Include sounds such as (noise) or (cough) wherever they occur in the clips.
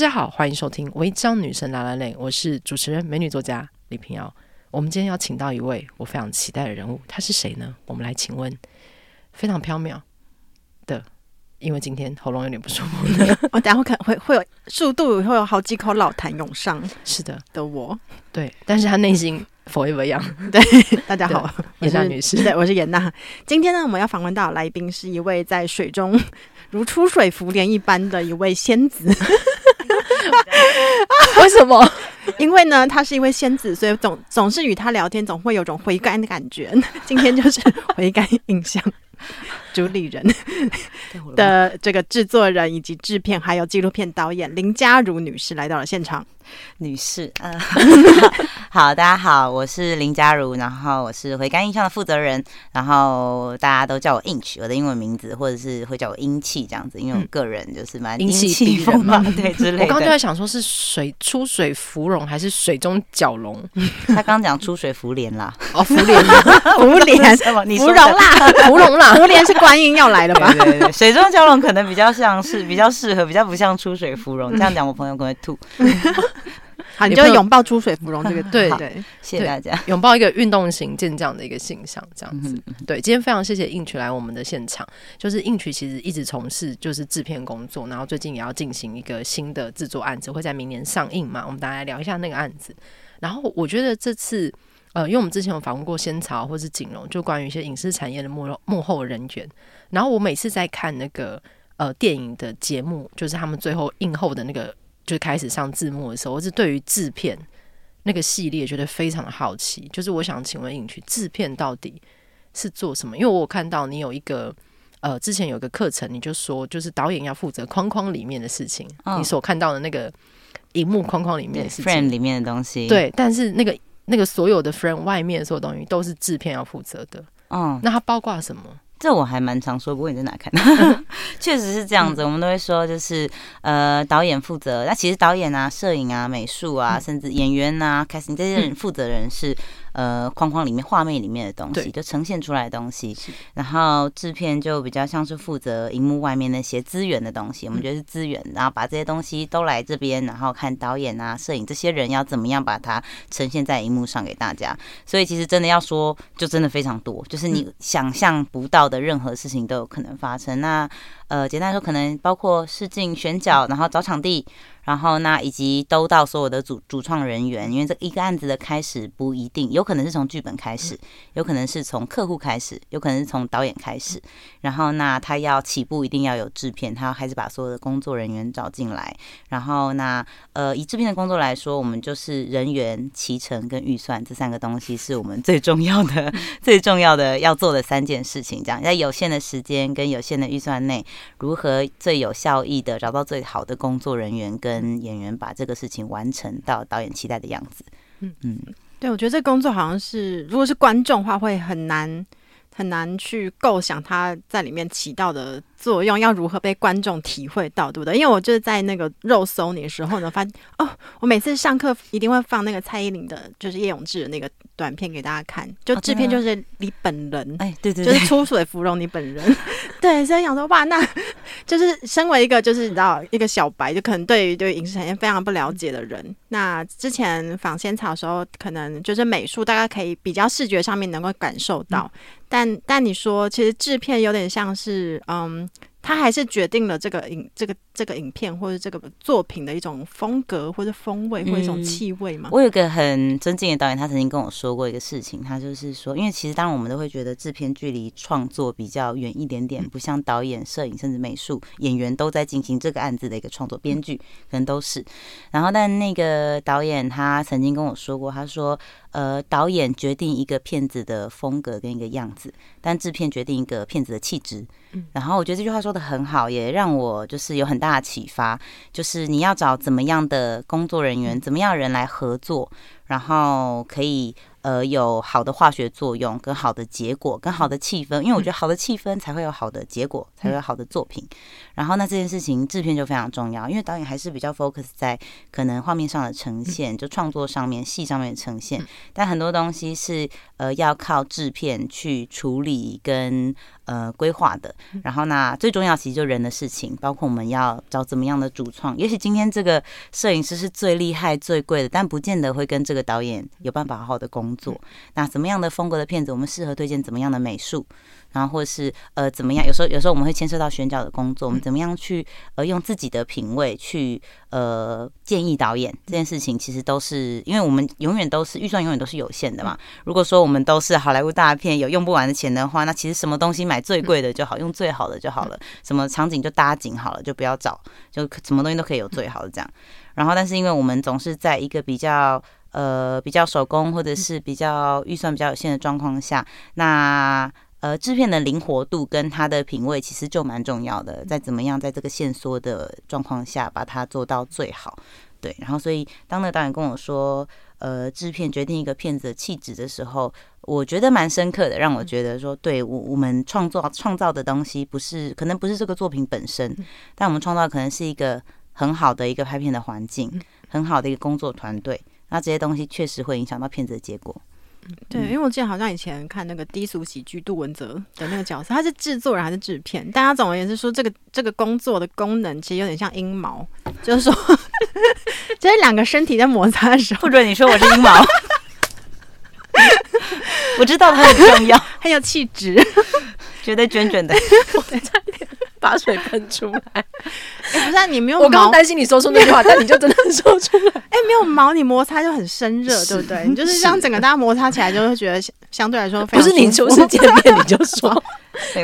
大家好，欢迎收听《违章女神拉拉链》，我是主持人美女作家李平瑶。我们今天要请到一位我非常期待的人物，他是谁呢？我们来请问，非常飘渺的，因为今天喉咙有点不舒服的，(laughs) 我等下会可能会会有速度会有好几口老痰涌上。是的，的我，对，但是他内心 forever young。(laughs) 对，大家好，严娜女士，对，我是严娜。今天呢，我们要访问到的来宾是一位在水中如出水浮莲一般的一位仙子。(laughs) 为什么？因为呢，他是一位仙子，所以总总是与他聊天，总会有种回甘的感觉。今天就是回甘印象。(laughs) 主理人的这个制作人以及制片还有纪录片导演林嘉如女士来到了现场。女士，嗯，(laughs) 好，大家好，我是林嘉如，然后我是回甘印象的负责人，然后大家都叫我 Inch，我的英文名字，或者是会叫我英气这样子，因为我个人就是蛮英气风嘛，(laughs) 对之类的。我刚刚就在想说，是水出水芙蓉还是水中蛟龙？他刚讲出水芙莲啦，哦，芙莲，芙莲，芙蓉啦，芙蓉啦，芙莲是观音要来了吧？对对对，水中蛟龙可能比较像是比较适合，比较不像出水芙蓉。(laughs) 这样讲，我朋友可能会吐。(laughs) 好，你就拥抱出水芙蓉这个，(laughs) 对对，谢谢大家，拥抱一个运动型健将的一个形象，这样子。对，今天非常谢谢 Inch 来我们的现场，就是 Inch 其实一直从事就是制片工作，然后最近也要进行一个新的制作案子，会在明年上映嘛。我们大家来聊一下那个案子。然后我觉得这次，呃，因为我们之前有访问过仙草或是锦荣，就关于一些影视产业的幕后幕后人员。然后我每次在看那个呃电影的节目，就是他们最后映后的那个。就开始上字幕的时候，我是对于制片那个系列觉得非常的好奇。就是我想请问 Inch，制片到底是做什么？因为我看到你有一个呃，之前有个课程，你就说就是导演要负责框框里面的事情，哦、你所看到的那个荧幕框框里面的事情，frame 里面的东西，对。但是那个那个所有的 friend 外面所有东西都是制片要负责的。嗯，那它包括什么？这我还蛮常说，不过你在哪看？(laughs) 确实是这样子，我们都会说，就是呃，导演负责。那其实导演啊、摄影啊、美术啊，甚至演员啊、casting 这些人负责人是。呃，框框里面、画面里面的东西，就呈现出来的东西。然后制片就比较像是负责荧幕外面那些资源的东西，我们觉得是资源，然后把这些东西都来这边，然后看导演啊、摄影这些人要怎么样把它呈现在荧幕上给大家。所以其实真的要说，就真的非常多，就是你想象不到的任何事情都有可能发生。那呃，简单说，可能包括试镜、选角，然后找场地。然后那以及都到所有的主主创人员，因为这一个案子的开始不一定，有可能是从剧本开始，有可能是从客户开始，有可能是从导演开始。然后那他要起步，一定要有制片，他要开始把所有的工作人员找进来。然后那呃，以制片的工作来说，我们就是人员、骑程跟预算这三个东西是我们最重要的、(laughs) 最重要的要做的三件事情。这样在有限的时间跟有限的预算内，如何最有效益的找到最好的工作人员跟跟演员把这个事情完成到导演期待的样子，嗯。嗯，对，我觉得这工作好像是，如果是观众的话，会很难很难去构想他在里面起到的作用，要如何被观众体会到，对不对？因为我就是在那个肉搜你的时候呢，发现哦，我每次上课一定会放那个蔡依林的，就是叶永志的那个短片给大家看，就制片就是你本人，哎，对对，就是出水芙蓉你本人，(laughs) 对，所以想说哇，那就是身为一个就是你知道一个小白，就可能对于对影视产业非常不了解的人，那之前访仙草的时候，可能就是美术大概可以比较视觉上面能够感受到，但但你说其实制片有点像是嗯。他还是决定了这个影这个这个影片或者这个作品的一种风格或者风味或者一种气味嘛。我有个很尊敬的导演，他曾经跟我说过一个事情，他就是说，因为其实当然我们都会觉得制片距离创作比较远一点点，不像导演、摄影甚至美术、演员都在进行这个案子的一个创作，编剧可能都是。然后，但那个导演他曾经跟我说过，他说。呃，导演决定一个片子的风格跟一个样子，但制片决定一个片子的气质。嗯然后我觉得这句话说的很好，也让我就是有很大的启发，就是你要找怎么样的工作人员，怎么样的人来合作。然后可以呃有好的化学作用、跟好的结果、跟好的气氛，因为我觉得好的气氛才会有好的结果，才会有好的作品。然后那这件事情制片就非常重要，因为导演还是比较 focus 在可能画面上的呈现，就创作上面、戏上面的呈现，但很多东西是呃要靠制片去处理跟。呃，规划的，然后呢，最重要其实就人的事情，包括我们要找怎么样的主创。也许今天这个摄影师是最厉害、最贵的，但不见得会跟这个导演有办法好好的工作。那怎么样的风格的片子，我们适合推荐怎么样的美术？然后或者是呃怎么样？有时候有时候我们会牵涉到选角的工作，我们怎么样去呃用自己的品味去呃建议导演这件事情，其实都是因为我们永远都是预算永远都是有限的嘛。如果说我们都是好莱坞大片，有用不完的钱的话，那其实什么东西买最贵的就好，用最好的就好了。什么场景就搭景好了，就不要找，就什么东西都可以有最好的这样。然后但是因为我们总是在一个比较呃比较手工或者是比较预算比较有限的状况下，那。呃，制片的灵活度跟他的品味其实就蛮重要的，在怎么样在这个限缩的状况下把它做到最好，对。然后，所以当那个导演跟我说，呃，制片决定一个片子的气质的时候，我觉得蛮深刻的，让我觉得说，对我我们创作创造的东西不是可能不是这个作品本身，但我们创造可能是一个很好的一个拍片的环境，很好的一个工作团队，那这些东西确实会影响到片子的结果。对，因为我记得好像以前看那个低俗喜剧杜文泽的那个角色，他是制作人还是制片？但他总而言之说，这个这个工作的功能其实有点像阴毛，(laughs) 就是说，就是两个身体在摩擦的时候，不准你说我是阴毛。(laughs) 我知道他很重要，(laughs) 很有气质，觉得卷卷的。我差点 (laughs) 把水喷出来。哎、(laughs) 欸，不是、啊、你没有毛，我刚刚担心你说出那句话，(laughs) 但你就真的说出来。哎、欸，没有毛，你摩擦就很生热，对不对？你就是这样整个大家摩擦起来，就会觉得相对来说不是你初次见面你就说。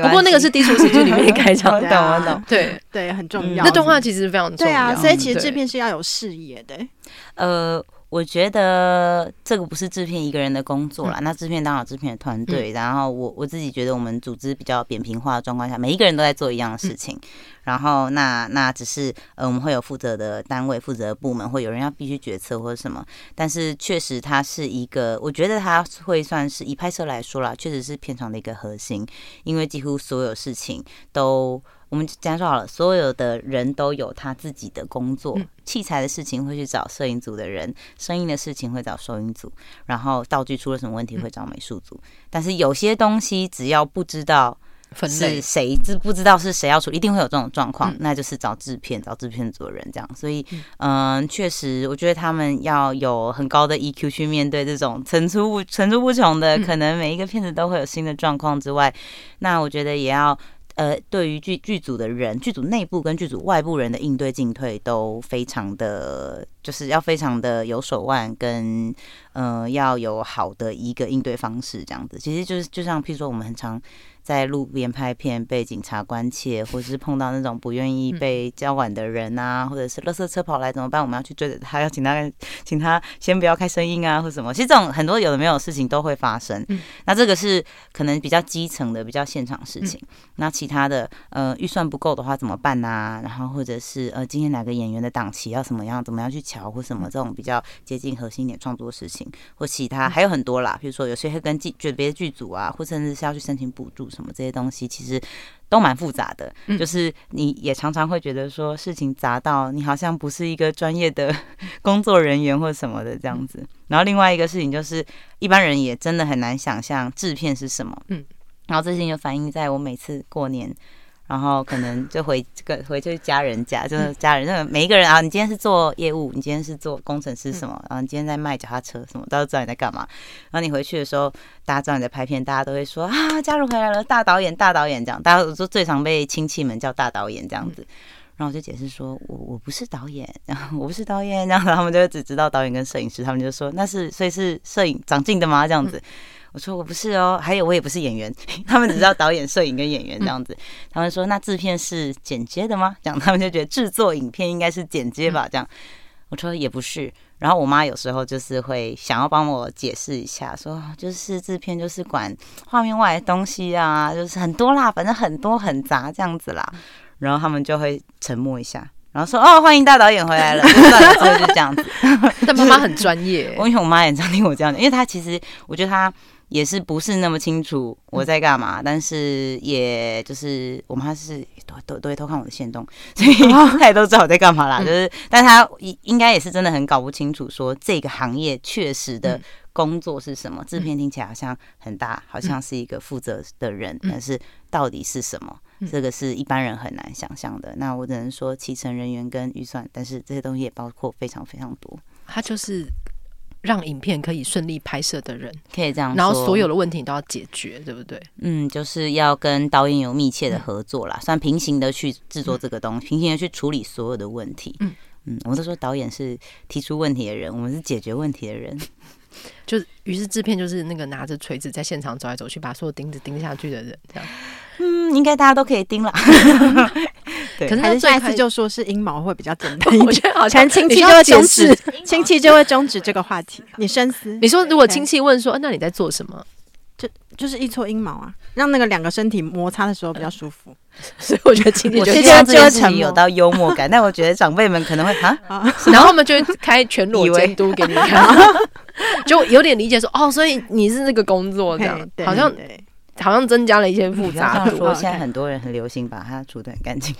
不过那个是低俗喜剧里面开场的，懂懂？对对，很重要。那动画其实非常重要。对啊，所以其实这片是要有视野的。呃。我觉得这个不是制片一个人的工作啦，那制片当然有制片的团队，然后我我自己觉得我们组织比较扁平化的状况下，每一个人都在做一样的事情，然后那那只是呃我们会有负责的单位、负责的部门，会有人要必须决策或者什么，但是确实它是一个，我觉得它会算是以拍摄来说啦，确实是片场的一个核心，因为几乎所有事情都。我们这样说好了，所有的人都有他自己的工作，器材的事情会去找摄影组的人，声音的事情会找收音组，然后道具出了什么问题会找美术组。但是有些东西只要不知道是谁，知不知道是谁要处理，一定会有这种状况，那就是找制片，找制片组的人这样。所以，嗯，确实，我觉得他们要有很高的 EQ 去面对这种层出不层出不穷的，可能每一个片子都会有新的状况之外，那我觉得也要。呃，对于剧剧组的人，剧组内部跟剧组外部人的应对进退都非常的，就是要非常的有手腕，跟呃要有好的一个应对方式，这样子。其实就是就像譬如说，我们很常。在路边拍片被警察关切，或者是碰到那种不愿意被交管的人啊，或者是垃圾车跑来怎么办？我们要去追着他，要请他 (laughs) 请他先不要开声音啊，或什么。其实这种很多有的没有的事情都会发生。那这个是可能比较基层的、比较现场事情。那其他的呃预算不够的话怎么办啊？然后或者是呃今天哪个演员的档期要怎么样？怎么样去瞧或什么？这种比较接近核心点创作事情，或其他还有很多啦。比如说有些会跟剧别的剧组啊，或甚至是要去申请补助。什么这些东西其实都蛮复杂的，就是你也常常会觉得说事情杂到你好像不是一个专业的 (laughs) 工作人员或什么的这样子。然后另外一个事情就是一般人也真的很难想象制片是什么。嗯，然后这些就反映在我每次过年。然后可能就回这个 (laughs) 回去家人家，就是家人，那个每一个人啊，你今天是做业务，你今天是做工程师什么？然后你今天在卖脚踏车什么？大家都知道你在干嘛。然后你回去的时候，大家知道你在拍片，大家都会说啊，家人回来了，大导演，大导演这样。大家都说最常被亲戚们叫大导演这样子。然后我就解释说，我我不是导演，然 (laughs) 后我不是导演，然后他们就只知道导演跟摄影师，他们就说那是所以是摄影长进的吗？这样子。我说我不是哦，还有我也不是演员，他们只知道导演、(laughs) 摄影跟演员这样子。他们说那制片是剪接的吗？这样他们就觉得制作影片应该是剪接吧？这样我说也不是。然后我妈有时候就是会想要帮我解释一下，说就是制片就是管画面外的东西啊，就是很多啦，反正很多很杂这样子啦。然后他们就会沉默一下。然后说哦，欢迎大导演回来了，就算了，之后就这样子。(laughs) 但妈妈很专业，(laughs) 我因为我妈也常听我这样讲，因为她其实我觉得她。也是不是那么清楚我在干嘛，嗯、但是也就是我妈是都都都会偷看我的线动，所以 (laughs) 她也都知道我在干嘛啦。就是，但她应应该也是真的很搞不清楚，说这个行业确实的工作是什么。制片听起来好像很大，好像是一个负责的人，但是到底是什么？这个是一般人很难想象的。那我只能说，骑乘人员跟预算，但是这些东西也包括非常非常多。他就是。让影片可以顺利拍摄的人，可以这样，然后所有的问题都要解决，对不对？嗯，就是要跟导演有密切的合作啦，嗯、算平行的去制作这个东西，嗯、平行的去处理所有的问题。嗯嗯，我们都说导演是提出问题的人，我们是解决问题的人。(laughs) 就于是制片就是那个拿着锤子在现场走来走去，把所有钉子钉下去的人，这样。嗯，应该大家都可以钉了。(laughs) 对，可是，是下一次就说是阴谋会比较 (laughs) 简单。我觉得好像亲戚就会终止，亲戚就会终止这个话题。你深思，你说如果亲戚问说，那你在做什么？就就是一撮阴毛啊，让那个两个身体摩擦的时候比较舒服。(laughs) 所以我觉得亲戚就这样子有到幽默感，但我觉得长辈们可能会啊，(laughs) 然后他们就会开全裸监督给你看，就有点理解说哦，所以你是那个工作这样，好像。好像增加了一些复杂度。说现在很多人很流行把它煮得很干净，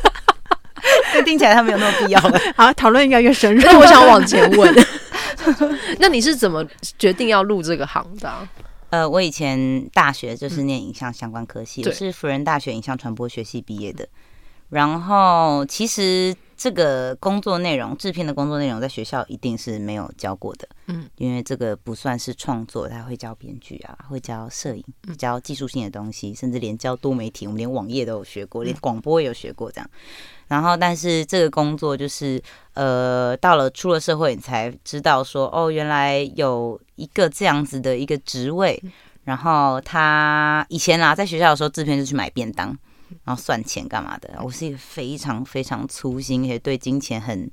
(laughs) 这听起来他没有那么必要了。(laughs) 好，讨论应该越深入。那 (laughs) 我想往前问，那你是怎么决定要入这个行的啊？呃，我以前大学就是念影像相关科系，我是辅仁大学影像传播学系毕业的。然后其实。这个工作内容，制片的工作内容，在学校一定是没有教过的，嗯，因为这个不算是创作，他会教编剧啊，会教摄影，教技术性的东西，甚至连教多媒体，我们连网页都有学过，连广播也有学过这样。然后，但是这个工作就是，呃，到了出了社会，你才知道说，哦，原来有一个这样子的一个职位。然后他以前啊，在学校的时候，制片就去买便当。然后算钱干嘛的？我是一个非常非常粗心，而且对金钱很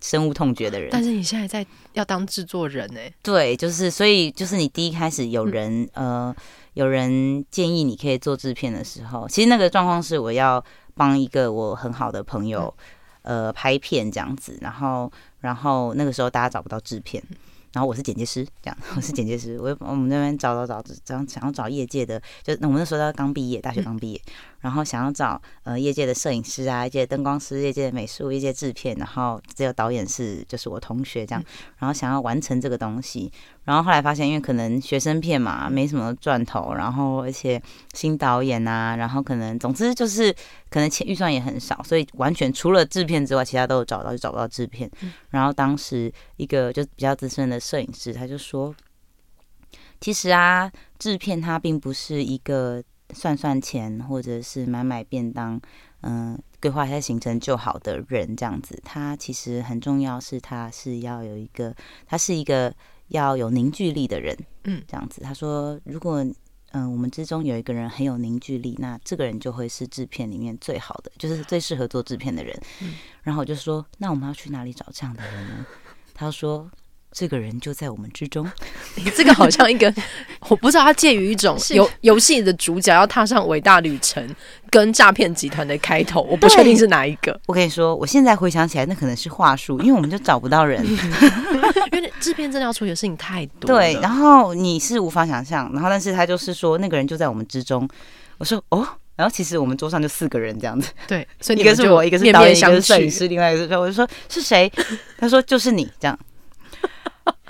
深恶痛绝的人。但是你现在在要当制作人呢？对，就是所以就是你第一开始有人、嗯、呃有人建议你可以做制片的时候，其实那个状况是我要帮一个我很好的朋友、嗯、呃拍片这样子，然后然后那个时候大家找不到制片。然后我是剪接师，这样我是剪接师，我我们那边找找找，找想要找业界的，就那我们那时候刚毕业，大学刚毕业，然后想要找呃业界的摄影师啊，业界灯光师，业界的美术，业界制片，然后只有导演是就是我同学这样，然后想要完成这个东西。然后后来发现，因为可能学生片嘛，没什么赚头，然后而且新导演啊，然后可能总之就是可能钱预算也很少，所以完全除了制片之外，其他都有找到就找不到制片。然后当时一个就比较资深的摄影师，他就说，其实啊，制片它并不是一个算算钱或者是买买便当，嗯、呃，规划一下行程就好的人这样子。他其实很重要，是他是要有一个，他是一个。要有凝聚力的人，嗯，这样子。他说，如果嗯、呃、我们之中有一个人很有凝聚力，那这个人就会是制片里面最好的，就是最适合做制片的人。嗯，然后我就说，那我们要去哪里找这样的人呢？他说。这个人就在我们之中。(laughs) 你这个好像一个，(laughs) 我不知道他介于一种游游戏的主角要踏上伟大旅程，跟诈骗集团的开头，(laughs) 我不确定是哪一个。我跟你说，我现在回想起来，那可能是话术，因为我们就找不到人，因为制片真的要处理的事情太多。对，然后你是无法想象，然后但是他就是说，那个人就在我们之中。我说哦，然后其实我们桌上就四个人这样子。对，所以一个是我，一个是导演，一个是摄影师，另外一个是我就说是谁？他说就是你这样。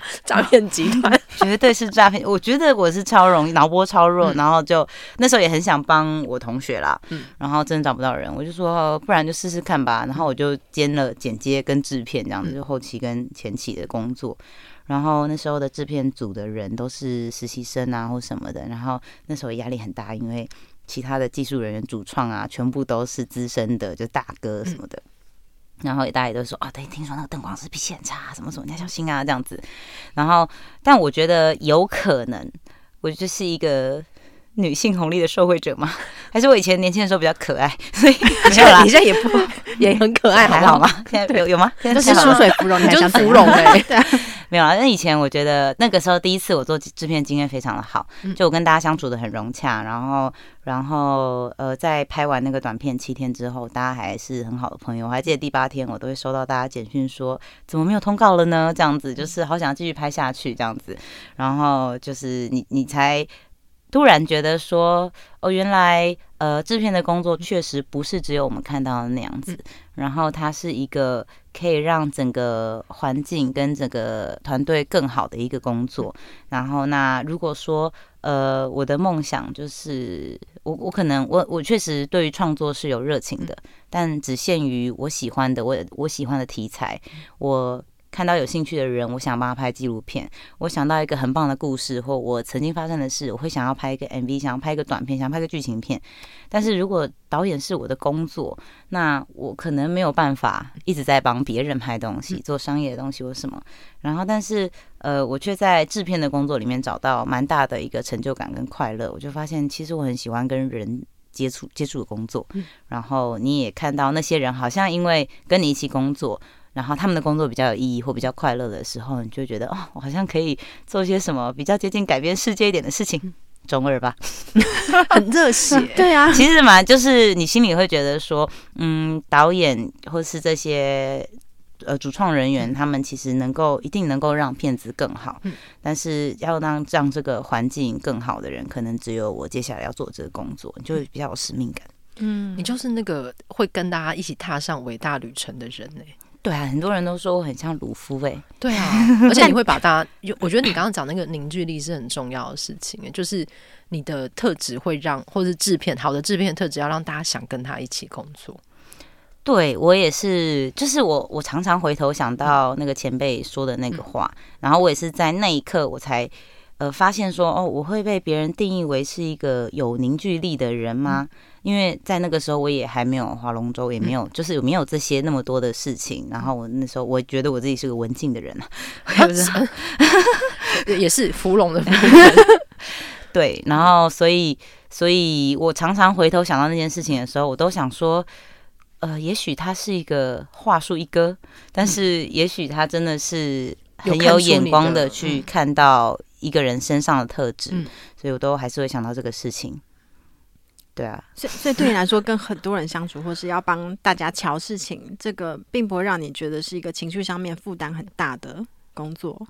(laughs) 诈骗集团。(laughs) 绝对是诈骗，我觉得我是超容易脑波超弱，然后就那时候也很想帮我同学啦，嗯。然后真的找不到人，我就说不然就试试看吧，然后我就兼了剪接跟制片这样子，就后期跟前期的工作，然后那时候的制片组的人都是实习生啊或什么的，然后那时候压力很大，因为其他的技术人员、主创啊，全部都是资深的，就大哥什么的。然后大家也都说啊，对，听说那个灯光师脾气很差，什么什么，你要小心啊，这样子。然后，但我觉得有可能，我就是一个女性红利的受惠者吗？(laughs) 还是我以前年轻的时候比较可爱，(laughs) 所以 (laughs) 没有啦，你现在也不也很可爱，还好吗？现在有有吗？都是出水芙蓉，你就是芙蓉哎。对啊，没有啊。那以前我觉得那个时候第一次我做制片经验非常的好，就我跟大家相处的很融洽，然后然后呃，在拍完那个短片七天之后，大家还是很好的朋友。我还记得第八天我都会收到大家简讯说，怎么没有通告了呢？这样子就是好想继续拍下去这样子，然后就是你你才。突然觉得说，哦，原来呃，制片的工作确实不是只有我们看到的那样子，然后它是一个可以让整个环境跟整个团队更好的一个工作。然后，那如果说呃，我的梦想就是我我可能我我确实对于创作是有热情的，但只限于我喜欢的我我喜欢的题材，我。看到有兴趣的人，我想帮他拍纪录片。我想到一个很棒的故事，或我曾经发生的事，我会想要拍一个 MV，想要拍一个短片，想要拍个剧情片。但是如果导演是我的工作，那我可能没有办法一直在帮别人拍东西，做商业的东西或什么。然后，但是呃，我却在制片的工作里面找到蛮大的一个成就感跟快乐。我就发现，其实我很喜欢跟人接触接触的工作。然后你也看到那些人，好像因为跟你一起工作。然后他们的工作比较有意义或比较快乐的时候，你就觉得哦，我好像可以做些什么比较接近改变世界一点的事情，中二吧，(laughs) 很热血，(laughs) 对啊，其实嘛，就是你心里会觉得说，嗯，导演或是这些呃主创人员，他们其实能够一定能够让片子更好，但是要让让这个环境更好的人，可能只有我接下来要做这个工作，你就会比较有使命感。嗯，你就是那个会跟大家一起踏上伟大旅程的人呢。对啊，很多人都说我很像鲁夫哎。对啊，(laughs) 而且你会把大家，我觉得你刚刚讲那个凝聚力是很重要的事情，就是你的特质会让，或是制片好的制片的特质要让大家想跟他一起工作。对我也是，就是我我常常回头想到那个前辈说的那个话，嗯、然后我也是在那一刻我才呃发现说哦，我会被别人定义为是一个有凝聚力的人吗？嗯因为在那个时候，我也还没有划龙舟，也没有，就是有没有这些那么多的事情。然后我那时候，我觉得我自己是个文静的人啊，(laughs) (laughs) 也是芙蓉的。(laughs) 对，然后所以，所以我常常回头想到那件事情的时候，我都想说，呃，也许他是一个话术一哥，但是也许他真的是很有眼光的去看到一个人身上的特质，所以我都还是会想到这个事情。对啊，所以所以对你来说，跟很多人相处，或是要帮大家瞧事情，这个并不会让你觉得是一个情绪上面负担很大的工作。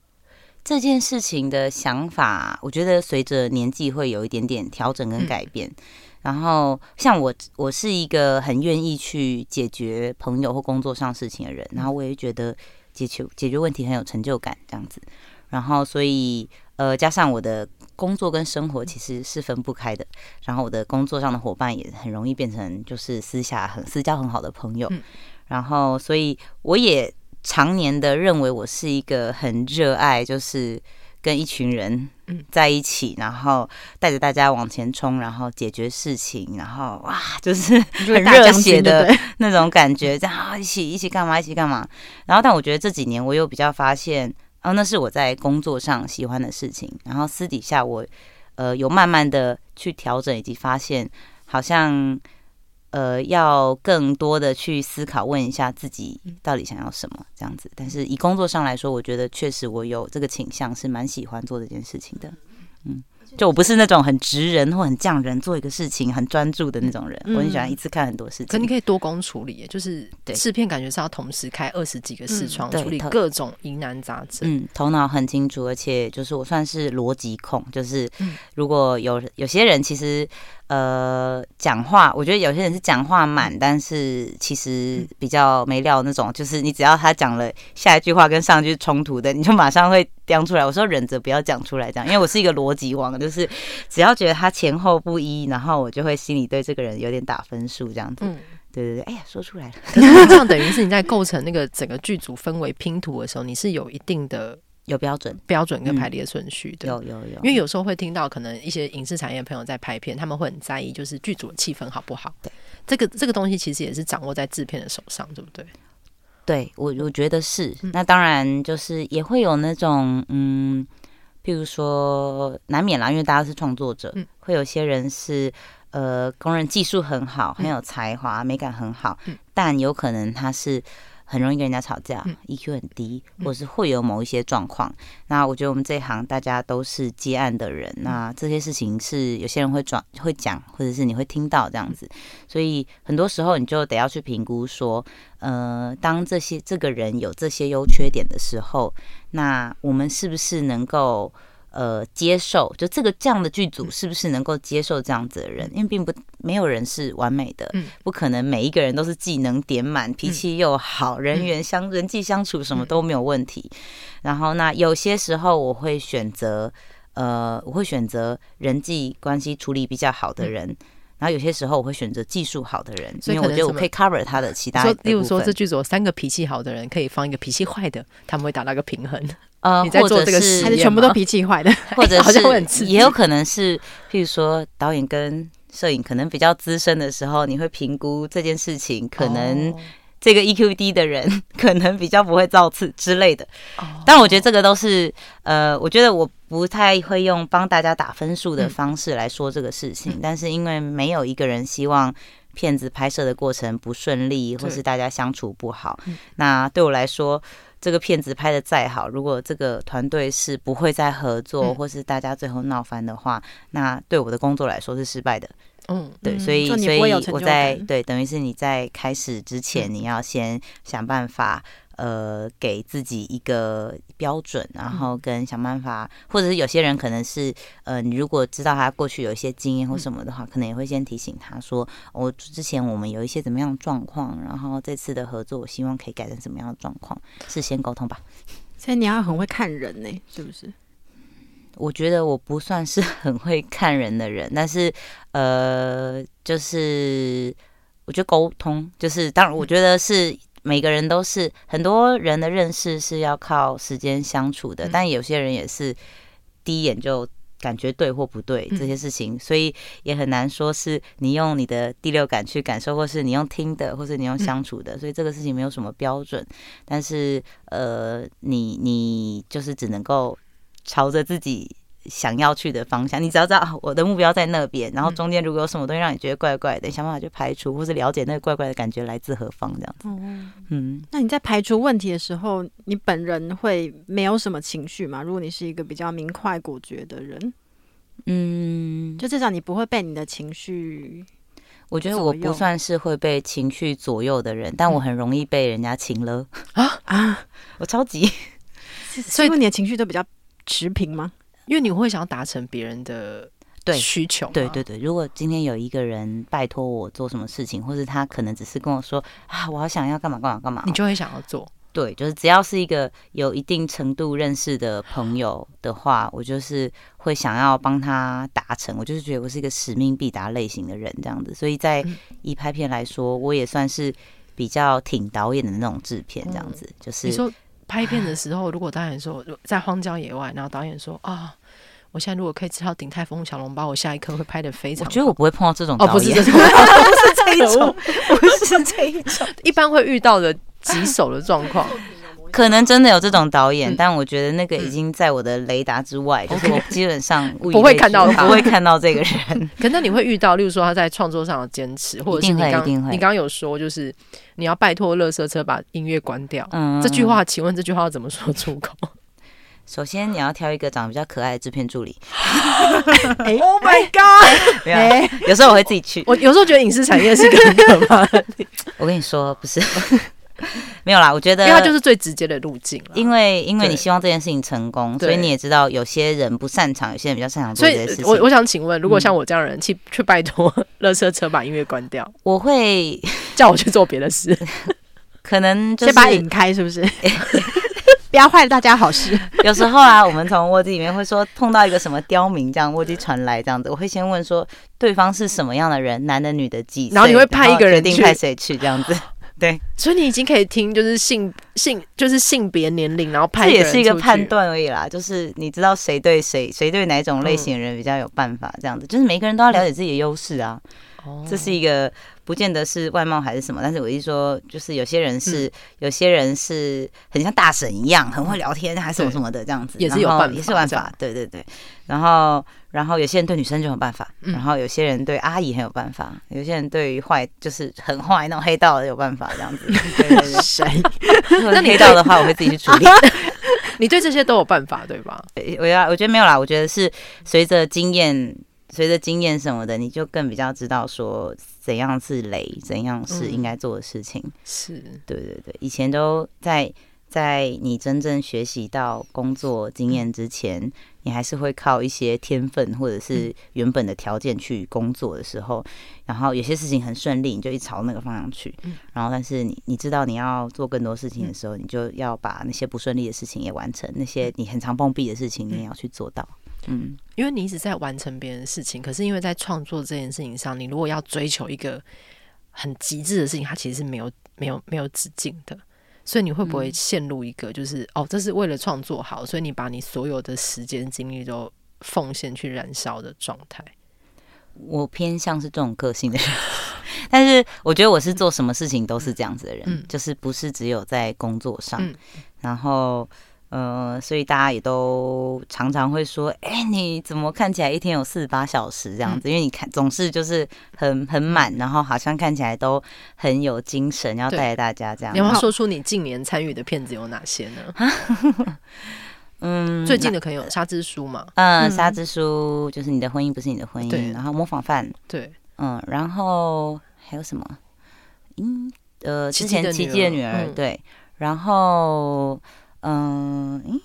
这件事情的想法，我觉得随着年纪会有一点点调整跟改变。嗯、然后，像我，我是一个很愿意去解决朋友或工作上事情的人，然后我也觉得解决解决问题很有成就感，这样子。然后，所以。呃，加上我的工作跟生活其实是分不开的，然后我的工作上的伙伴也很容易变成就是私下很私交很好的朋友，然后所以我也常年的认为我是一个很热爱，就是跟一群人在一起，然后带着大家往前冲，然后解决事情，然后哇，(laughs) 就是很热血的那种感觉，这样啊，一起一起干嘛，一起干嘛。然后，但我觉得这几年我又比较发现。然后那是我在工作上喜欢的事情，然后私底下我，呃，有慢慢的去调整，以及发现好像，呃，要更多的去思考，问一下自己到底想要什么这样子。但是以工作上来说，我觉得确实我有这个倾向，是蛮喜欢做这件事情的，嗯。就我不是那种很直人或很匠人做一个事情很专注的那种人，嗯、我很喜欢一次看很多事情。可你可以多工处理，就是试片感觉是要同时开二十几个视窗，处理各种疑难杂症。嗯，头脑很清楚，而且就是我算是逻辑控，就是如果有有些人其实。呃，讲话，我觉得有些人是讲话满，但是其实比较没料那种。就是你只要他讲了下一句话跟上一句冲突的，你就马上会叼出来。我说忍着不要讲出来，这样，因为我是一个逻辑王，就是只要觉得他前后不一，然后我就会心里对这个人有点打分数，这样子。嗯，对对对，哎呀，说出来了。这样等于是你在构成那个整个剧组氛围拼图的时候，你是有一定的。有标准、标准跟排列顺序的，有有有。因为有时候会听到，可能一些影视产业的朋友在拍片，他们会很在意，就是剧组的气氛好不好。对，这个这个东西其实也是掌握在制片的手上，对不对？对我我觉得是。那当然就是也会有那种嗯，譬如说难免啦，因为大家是创作者，嗯、会有些人是呃，工人技术很好，很有才华，嗯、美感很好，嗯、但有可能他是。很容易跟人家吵架，嗯，EQ 很低，或者是会有某一些状况。嗯、那我觉得我们这一行大家都是接案的人，嗯、那这些事情是有些人会转会讲，或者是你会听到这样子。所以很多时候你就得要去评估说，呃，当这些这个人有这些优缺点的时候，那我们是不是能够？呃，接受就这个这样的剧组是不是能够接受这样子的人？因为并不没有人是完美的，不可能每一个人都是技能点满、脾气又好、人缘相人际相处什么都没有问题。然后那有些时候我会选择，呃，我会选择人际关系处理比较好的人。然后有些时候我会选择技术好的人，因为我觉得我可以 cover 他的其他的。例如说，这剧组有三个脾气好的人，可以放一个脾气坏的，他们会达到一个平衡。呃，或者是还是全部都脾气坏的，(laughs) 或者是也有可能是，譬如说导演跟摄影可能比较资深的时候，你会评估这件事情，可能这个 EQ 低的人 (laughs) 可能比较不会造次之类的。(laughs) 但我觉得这个都是呃，我觉得我不太会用帮大家打分数的方式来说这个事情，但是因为没有一个人希望片子拍摄的过程不顺利，或是大家相处不好。那对我来说。这个片子拍的再好，如果这个团队是不会再合作，嗯、或是大家最后闹翻的话，那对我的工作来说是失败的。嗯，对，所以所以我在对，等于是你在开始之前，你要先想办法。呃，给自己一个标准，然后跟想办法，或者是有些人可能是呃，你如果知道他过去有一些经验或什么的话，可能也会先提醒他说，我之前我们有一些怎么样的状况，然后这次的合作，我希望可以改成什么样的状况，事先沟通吧。所以你要很会看人呢、欸，是不是？我觉得我不算是很会看人的人，但是呃，就是我觉得沟通，就是当然，我觉得是。每个人都是很多人的认识是要靠时间相处的，但有些人也是第一眼就感觉对或不对这些事情，所以也很难说是你用你的第六感去感受，或是你用听的，或是你用相处的，所以这个事情没有什么标准。但是呃，你你就是只能够朝着自己。想要去的方向，你只要知道我的目标在那边，然后中间如果有什么东西让你觉得怪怪的，想办法去排除，或是了解那个怪怪的感觉来自何方，这样子。嗯嗯。那你在排除问题的时候，你本人会没有什么情绪吗？如果你是一个比较明快果决的人，嗯，就至少你不会被你的情绪。我觉得我不算是会被情绪左右的人，但我很容易被人家情了啊啊！(laughs) 我超级，(laughs) 所以你的情绪都比较持平吗？因为你会想要达成别人的对需求，对对对。如果今天有一个人拜托我做什么事情，或是他可能只是跟我说啊，我好想要干嘛干嘛干嘛，你就会想要做。对，就是只要是一个有一定程度认识的朋友的话，我就是会想要帮他达成。我就是觉得我是一个使命必达类型的人，这样子。所以在以拍片来说，我也算是比较挺导演的那种制片，这样子。就是你说拍片的时候，如果导演说在荒郊野外，然后导演说啊。我现在如果可以吃到鼎泰丰小笼包，我下一刻会拍的非常。我觉得我不会碰到这种导演，哦，不是这 (laughs) 种，不是这一种，不是这一种。一般会遇到的棘手的状况，(laughs) 可能真的有这种导演，嗯、但我觉得那个已经在我的雷达之外，嗯、就是我基本上 (laughs) 不会看到他，不会看到这个人。可能你会遇到，例如说他在创作上的坚持，或者是你刚你刚刚有说，就是你要拜托乐色车把音乐关掉。嗯，这句话，请问这句话要怎么说出口？首先，你要挑一个长得比较可爱的制片助理。(laughs) Oh my god！(laughs) 没有，有时候我会自己去。我有时候觉得影视产业是个很可怕的。(laughs) 我跟你说，不是，没有啦。我觉得，因为它就是最直接的路径。因为，因为你希望这件事情成功，所以你也知道，有些人不擅长，有些人比较擅长做这些事情。我我想请问，如果像我这样的人去去拜托乐车车把音乐关掉，我会叫我去做别的事，可能先把它引开，是不是？不要坏了大家好事。(laughs) 有时候啊，我们从卧底里面会说碰到一个什么刁民，这样卧机传来这样子，我会先问说对方是什么样的人，男的女的几岁，然后你会派一个人定派谁去这样子。(laughs) 对，所以你已经可以听，就是性性就是性别年龄，然后派。这也是一个判断而已啦，就是你知道谁对谁，谁对哪种类型的人比较有办法这样子，就是每个人都要了解自己的优势啊。哦，这是一个不见得是外貌还是什么，但是我一说就是有些人是、嗯、有些人是很像大神一样，很会聊天还是什么什么的这样子，也是有办法，也是办法，对对对。然后然后有些人对女生就有办法，嗯、然后有些人对阿姨很有办法，有些人对于坏就是很坏那种黑道的有办法这样子。(laughs) 对对对，谁？(laughs) 那黑道的话，我会自己去处理。(laughs) 你对这些都有办法对吧？我要我觉得没有啦，我觉得是随着经验。随着经验什么的，你就更比较知道说怎样是雷，怎样是应该做的事情。嗯、是。对对对，以前都在在你真正学习到工作经验之前，嗯、你还是会靠一些天分或者是原本的条件去工作的时候，嗯、然后有些事情很顺利，你就一朝那个方向去。嗯、然后，但是你你知道你要做更多事情的时候，嗯、你就要把那些不顺利的事情也完成，那些你很常碰壁的事情，你也要去做到。嗯，因为你一直在完成别人的事情，可是因为在创作这件事情上，你如果要追求一个很极致的事情，它其实是没有、没有、没有止境的。所以你会不会陷入一个就是、嗯、哦，这是为了创作好，所以你把你所有的时间精力都奉献去燃烧的状态？我偏向是这种个性的人，(laughs) 但是我觉得我是做什么事情都是这样子的人，嗯、就是不是只有在工作上，嗯、然后。呃，所以大家也都常常会说，哎、欸，你怎么看起来一天有四十八小时这样子？嗯、因为你看总是就是很很满，然后好像看起来都很有精神，要带着大家这样。你要说出你近年参与的片子有哪些呢？(laughs) (laughs) 嗯，最近的可能有《沙之书》嘛？嗯，《沙之书》就是你的婚姻不是你的婚姻，然后模仿犯，对，嗯，然后还有什么？嗯，呃，之前《奇迹的女儿》女儿嗯、对，然后。嗯，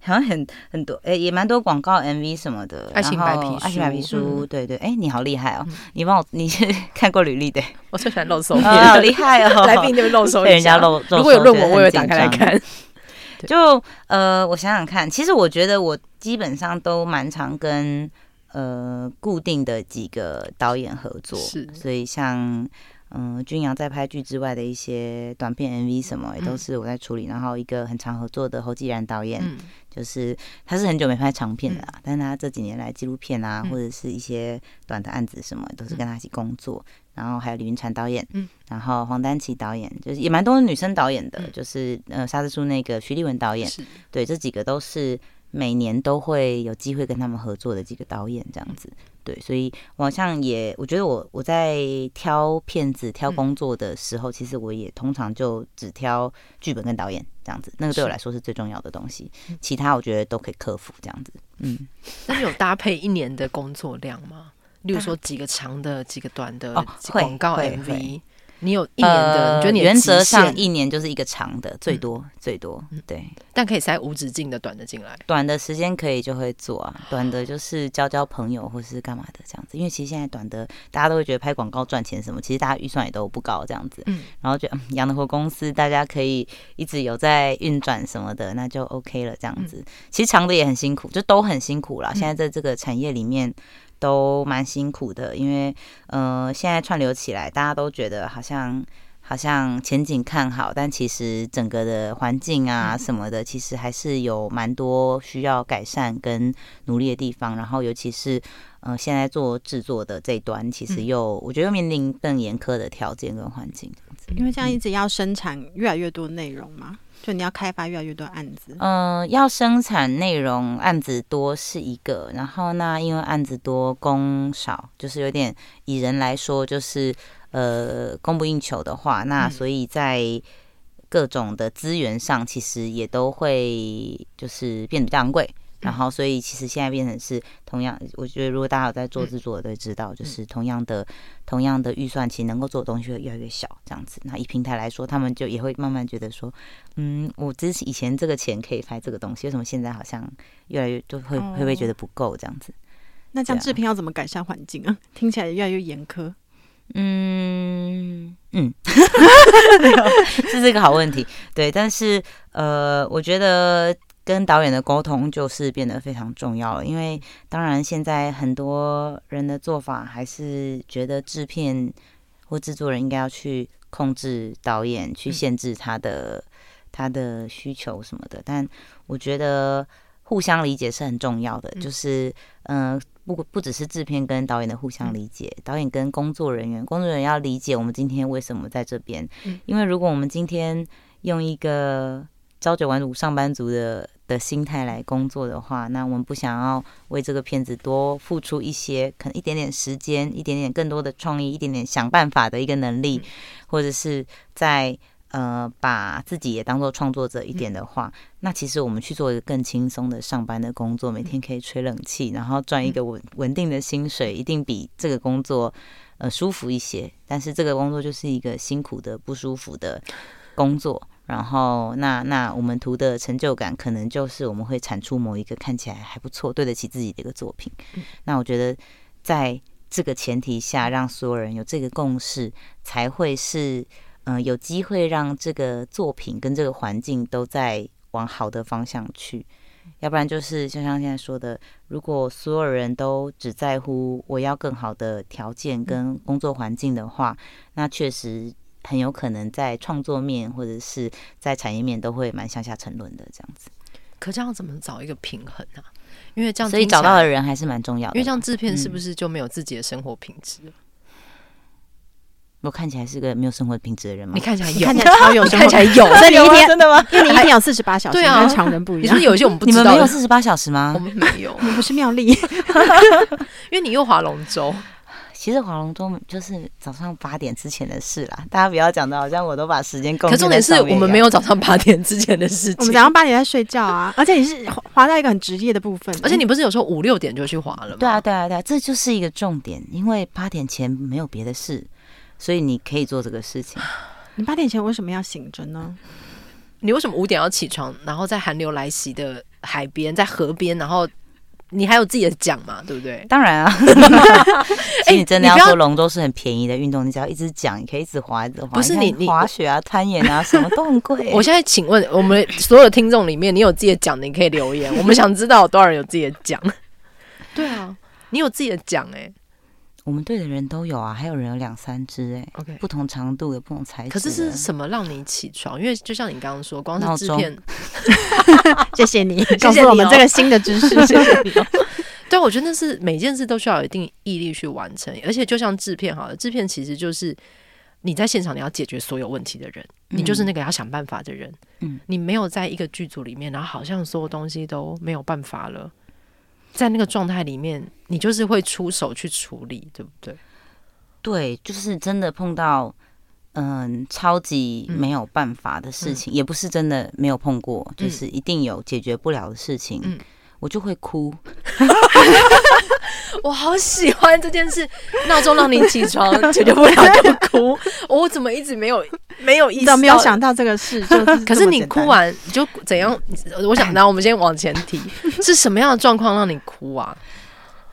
好像很很多，哎、欸，也蛮多广告 MV 什么的。爱情白皮书，爱情白皮书，嗯、对对，哎、欸，你好厉害哦！嗯、你帮我，你是看过履历的？我最喜欢露手 (laughs) 啊，好厉害哦！(laughs) 来宾就露手，被人家露。如果有论文，我也会打开来看。(laughs) 就呃，我想想看，其实我觉得我基本上都蛮常跟呃固定的几个导演合作，是，所以像。嗯，君阳在拍剧之外的一些短片 MV 什么也都是我在处理。嗯、然后一个很常合作的侯继然导演，嗯、就是他是很久没拍长片的啦，嗯、但是他这几年来纪录片啊，嗯、或者是一些短的案子什么，都是跟他一起工作。嗯、然后还有李云婵导演，嗯、然后黄丹琪导演，就是也蛮多女生导演的，嗯、就是呃沙之书那个徐立文导演，是。对，这几个都是每年都会有机会跟他们合作的几个导演这样子。对，所以我好像也，我觉得我我在挑片子、挑工作的时候，嗯、其实我也通常就只挑剧本跟导演这样子，那个对我来说是最重要的东西，其他我觉得都可以克服这样子。嗯，(laughs) 那你有搭配一年的工作量吗？例如说几个长的、几个短的广告 MV。你有一年的，你觉得你原则上一年就是一个长的，最多最多，对，但可以塞无止境的短的进来。短的时间可以就会做啊，短的就是交交朋友或是干嘛的这样子。因为其实现在短的大家都会觉得拍广告赚钱什么，其实大家预算也都不高这样子。嗯，然后觉得养得活公司，大家可以一直有在运转什么的，那就 OK 了这样子。其实长的也很辛苦，就都很辛苦啦。现在在这个产业里面。都蛮辛苦的，因为呃，现在串流起来，大家都觉得好像好像前景看好，但其实整个的环境啊什么的，其实还是有蛮多需要改善跟努力的地方。然后，尤其是呃，现在做制作的这一端，其实又我觉得面临更严苛的条件跟环境，因为这样一直要生产越来越多内容嘛。就你要开发越来越多案子，嗯、呃，要生产内容案子多是一个，然后那因为案子多工少，就是有点以人来说，就是呃供不应求的话，那所以在各种的资源上，其实也都会就是变得比较昂贵。然后，所以其实现在变成是同样，我觉得如果大家有在做制作的，都知道，就是同样的、同样的预算，其实能够做的东西会越来越小，这样子。那以平台来说，他们就也会慢慢觉得说，嗯，我之前以前这个钱可以拍这个东西，为什么现在好像越来越就会会不会觉得不够这样子？那这样制片要怎么改善环境啊？(laughs) 听起来越来越严苛。嗯嗯，(laughs) 这是一个好问题。对，但是呃，我觉得。跟导演的沟通就是变得非常重要了，因为当然现在很多人的做法还是觉得制片或制作人应该要去控制导演，去限制他的他的需求什么的。但我觉得互相理解是很重要的，嗯、就是嗯。呃不不只是制片跟导演的互相理解，导演跟工作人员，工作人员要理解我们今天为什么在这边。因为如果我们今天用一个朝九晚五上班族的的心态来工作的话，那我们不想要为这个片子多付出一些，可能一点点时间，一点点更多的创意，一点点想办法的一个能力，或者是在。呃，把自己也当做创作者一点的话，嗯、那其实我们去做一个更轻松的上班的工作，每天可以吹冷气，然后赚一个稳稳定的薪水，一定比这个工作呃舒服一些。但是这个工作就是一个辛苦的、不舒服的工作。然后，那那我们图的成就感，可能就是我们会产出某一个看起来还不错、对得起自己的一个作品。嗯、那我觉得，在这个前提下，让所有人有这个共识，才会是。嗯、呃，有机会让这个作品跟这个环境都在往好的方向去，要不然就是就像现在说的，如果所有人都只在乎我要更好的条件跟工作环境的话，那确实很有可能在创作面或者是在产业面都会蛮向下沉沦的这样子。可这样怎么找一个平衡呢、啊？因为这样，所以找到的人还是蛮重要的。因为像制片是不是就没有自己的生活品质？嗯我看起来是个没有生活品质的人吗？你看起来 (laughs) 有，看起来超有，看起来有。所以你一天真的吗？因 (laughs) 为你一天有四十八小时，对啊，跟常人不一样。你说有一些我们不知道，你们没有四十八小时吗？我们没有，(laughs) 我们不是妙丽。因为你又划龙舟，其实划龙舟就是早上八点之前的事啦。大家不要讲的好像我都把时间够。可重点是我们没有早上八点之前的事情。我们早上八点在睡觉啊，而且你是划到一个很职业的部分，而且你不是有时候五六点就去划了吗？对啊，对啊，对啊，这就是一个重点，因为八点前没有别的事。所以你可以做这个事情。(sighs) 你八点前为什么要醒着呢？你为什么五点要起床？然后在寒流来袭的海边，在河边，然后你还有自己的奖嘛？对不对？当然啊。(laughs) 哎，你真的要说龙舟是很便宜的运动，你只要一直桨，你可以一直滑，一直滑。不是你，你滑雪啊、攀岩啊，什么都很贵。我现在请问我们所有的听众里面，你有自己的奖的，你可以留言。我们想知道有多少人有自己的奖。对啊，你有自己的奖哎、欸。我们队的人都有啊，还有人有两三只哎，OK，不同长度的、不同材质。可是是什么让你起床？因为就像你刚刚说，光是制片，(laughs) 谢谢你 (laughs) 告诉我们这个新的知识，(laughs) 谢谢你。对，我觉得那是每件事都需要有一定毅力去完成，而且就像制片好了，制片其实就是你在现场你要解决所有问题的人，嗯、你就是那个要想办法的人。嗯，你没有在一个剧组里面，然后好像所有东西都没有办法了。在那个状态里面，你就是会出手去处理，对不对？对，就是真的碰到嗯超级没有办法的事情，嗯、也不是真的没有碰过，嗯、就是一定有解决不了的事情，嗯、我就会哭。(laughs) 我好喜欢这件事，闹钟让你起床，解决不了就哭。(laughs) 我怎么一直没有没有意识，没有想到这个事？(laughs) 就是可是你哭完你就怎样？我想到我们先往前提，是什么样的状况让你哭啊？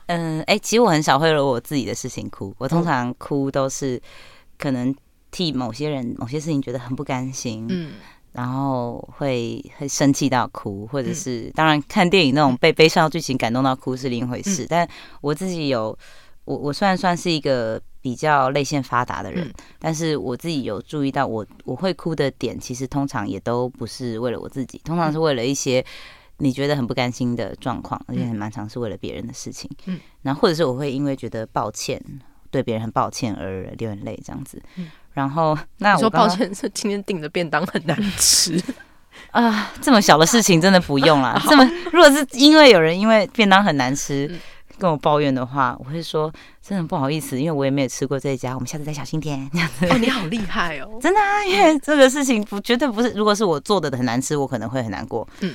嗯，哎、欸，其实我很少会为我自己的事情哭，我通常哭都是可能替某些人、某些事情觉得很不甘心。嗯。然后会会生气到哭，或者是、嗯、当然看电影那种被悲伤剧情感动到哭是另一回事。嗯、但我自己有我我虽然算是一个比较泪腺发达的人，嗯、但是我自己有注意到我我会哭的点，其实通常也都不是为了我自己，通常是为了一些你觉得很不甘心的状况，而且很蛮常是为了别人的事情。嗯，然后或者是我会因为觉得抱歉，对别人很抱歉而流眼泪这样子。嗯。然后，那我说抱歉，是今天订的便当很难吃 (laughs) 啊。这么小的事情真的不用啦。(laughs) 这么，如果是因为有人因为便当很难吃跟我抱怨的话，我会说真的不好意思，因为我也没有吃过这一家，我们下次再小心点。(laughs) 这样子。哦，你好厉害哦！真的啊，因为这个事情不绝对不是，如果是我做的很难吃，我可能会很难过。嗯，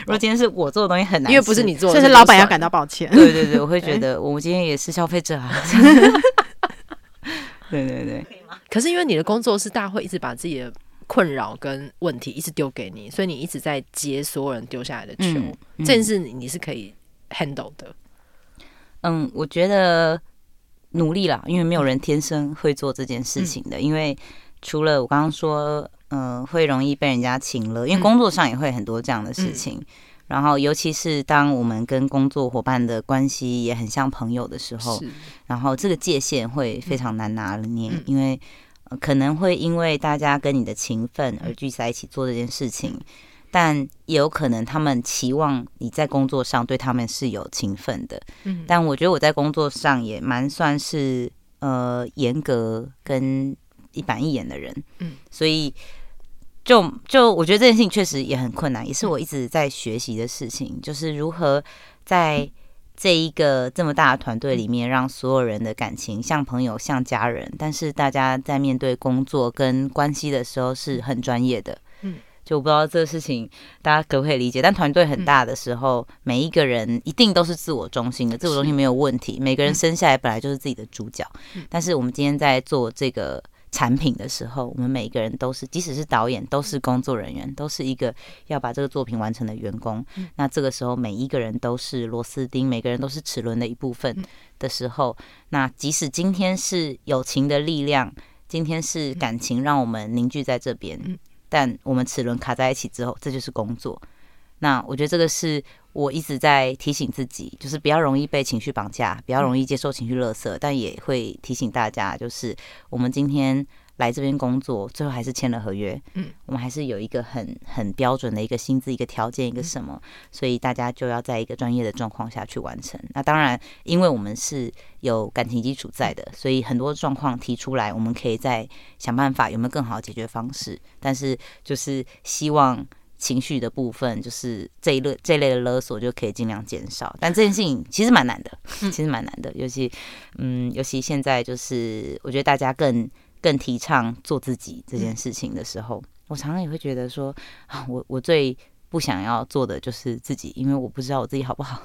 如果今天是我做的东西很难吃，因为不是你做的，所以是老板要感到抱歉。对对对，我会觉得我们今天也是消费者啊。对对对。可是因为你的工作是大家会一直把自己的困扰跟问题一直丢给你，所以你一直在接所有人丢下来的球。嗯嗯、这件事你你是可以 handle 的。嗯，我觉得努力啦，因为没有人天生会做这件事情的。嗯、因为除了我刚刚说，嗯、呃，会容易被人家请了，因为工作上也会很多这样的事情。嗯、然后，尤其是当我们跟工作伙伴的关系也很像朋友的时候，然后这个界限会非常难拿捏，嗯、因为。可能会因为大家跟你的情分而聚在一起做这件事情，但也有可能他们期望你在工作上对他们是有情分的。嗯，但我觉得我在工作上也蛮算是呃严格跟一板一眼的人。嗯，所以就就我觉得这件事情确实也很困难，也是我一直在学习的事情，就是如何在。这一个这么大的团队里面，让所有人的感情像朋友、像家人，但是大家在面对工作跟关系的时候是很专业的。嗯，就我不知道这个事情大家可不可以理解。但团队很大的时候，每一个人一定都是自我中心的，自我中心没有问题。每个人生下来本来就是自己的主角，但是我们今天在做这个。产品的时候，我们每一个人都是，即使是导演，都是工作人员，都是一个要把这个作品完成的员工。那这个时候，每一个人都是螺丝钉，每个人都是齿轮的一部分的时候，那即使今天是友情的力量，今天是感情让我们凝聚在这边，但我们齿轮卡在一起之后，这就是工作。那我觉得这个是我一直在提醒自己，就是比较容易被情绪绑架，比较容易接受情绪勒索，但也会提醒大家，就是我们今天来这边工作，最后还是签了合约，嗯，我们还是有一个很很标准的一个薪资、一个条件、一个什么，所以大家就要在一个专业的状况下去完成。那当然，因为我们是有感情基础在的，所以很多状况提出来，我们可以再想办法有没有更好的解决方式。但是就是希望。情绪的部分，就是这一类这一类的勒索就可以尽量减少，但这件事情其实蛮难的，其实蛮难的，尤其嗯，尤其现在就是我觉得大家更更提倡做自己这件事情的时候，我常常也会觉得说啊，我我最不想要做的就是自己，因为我不知道我自己好不好。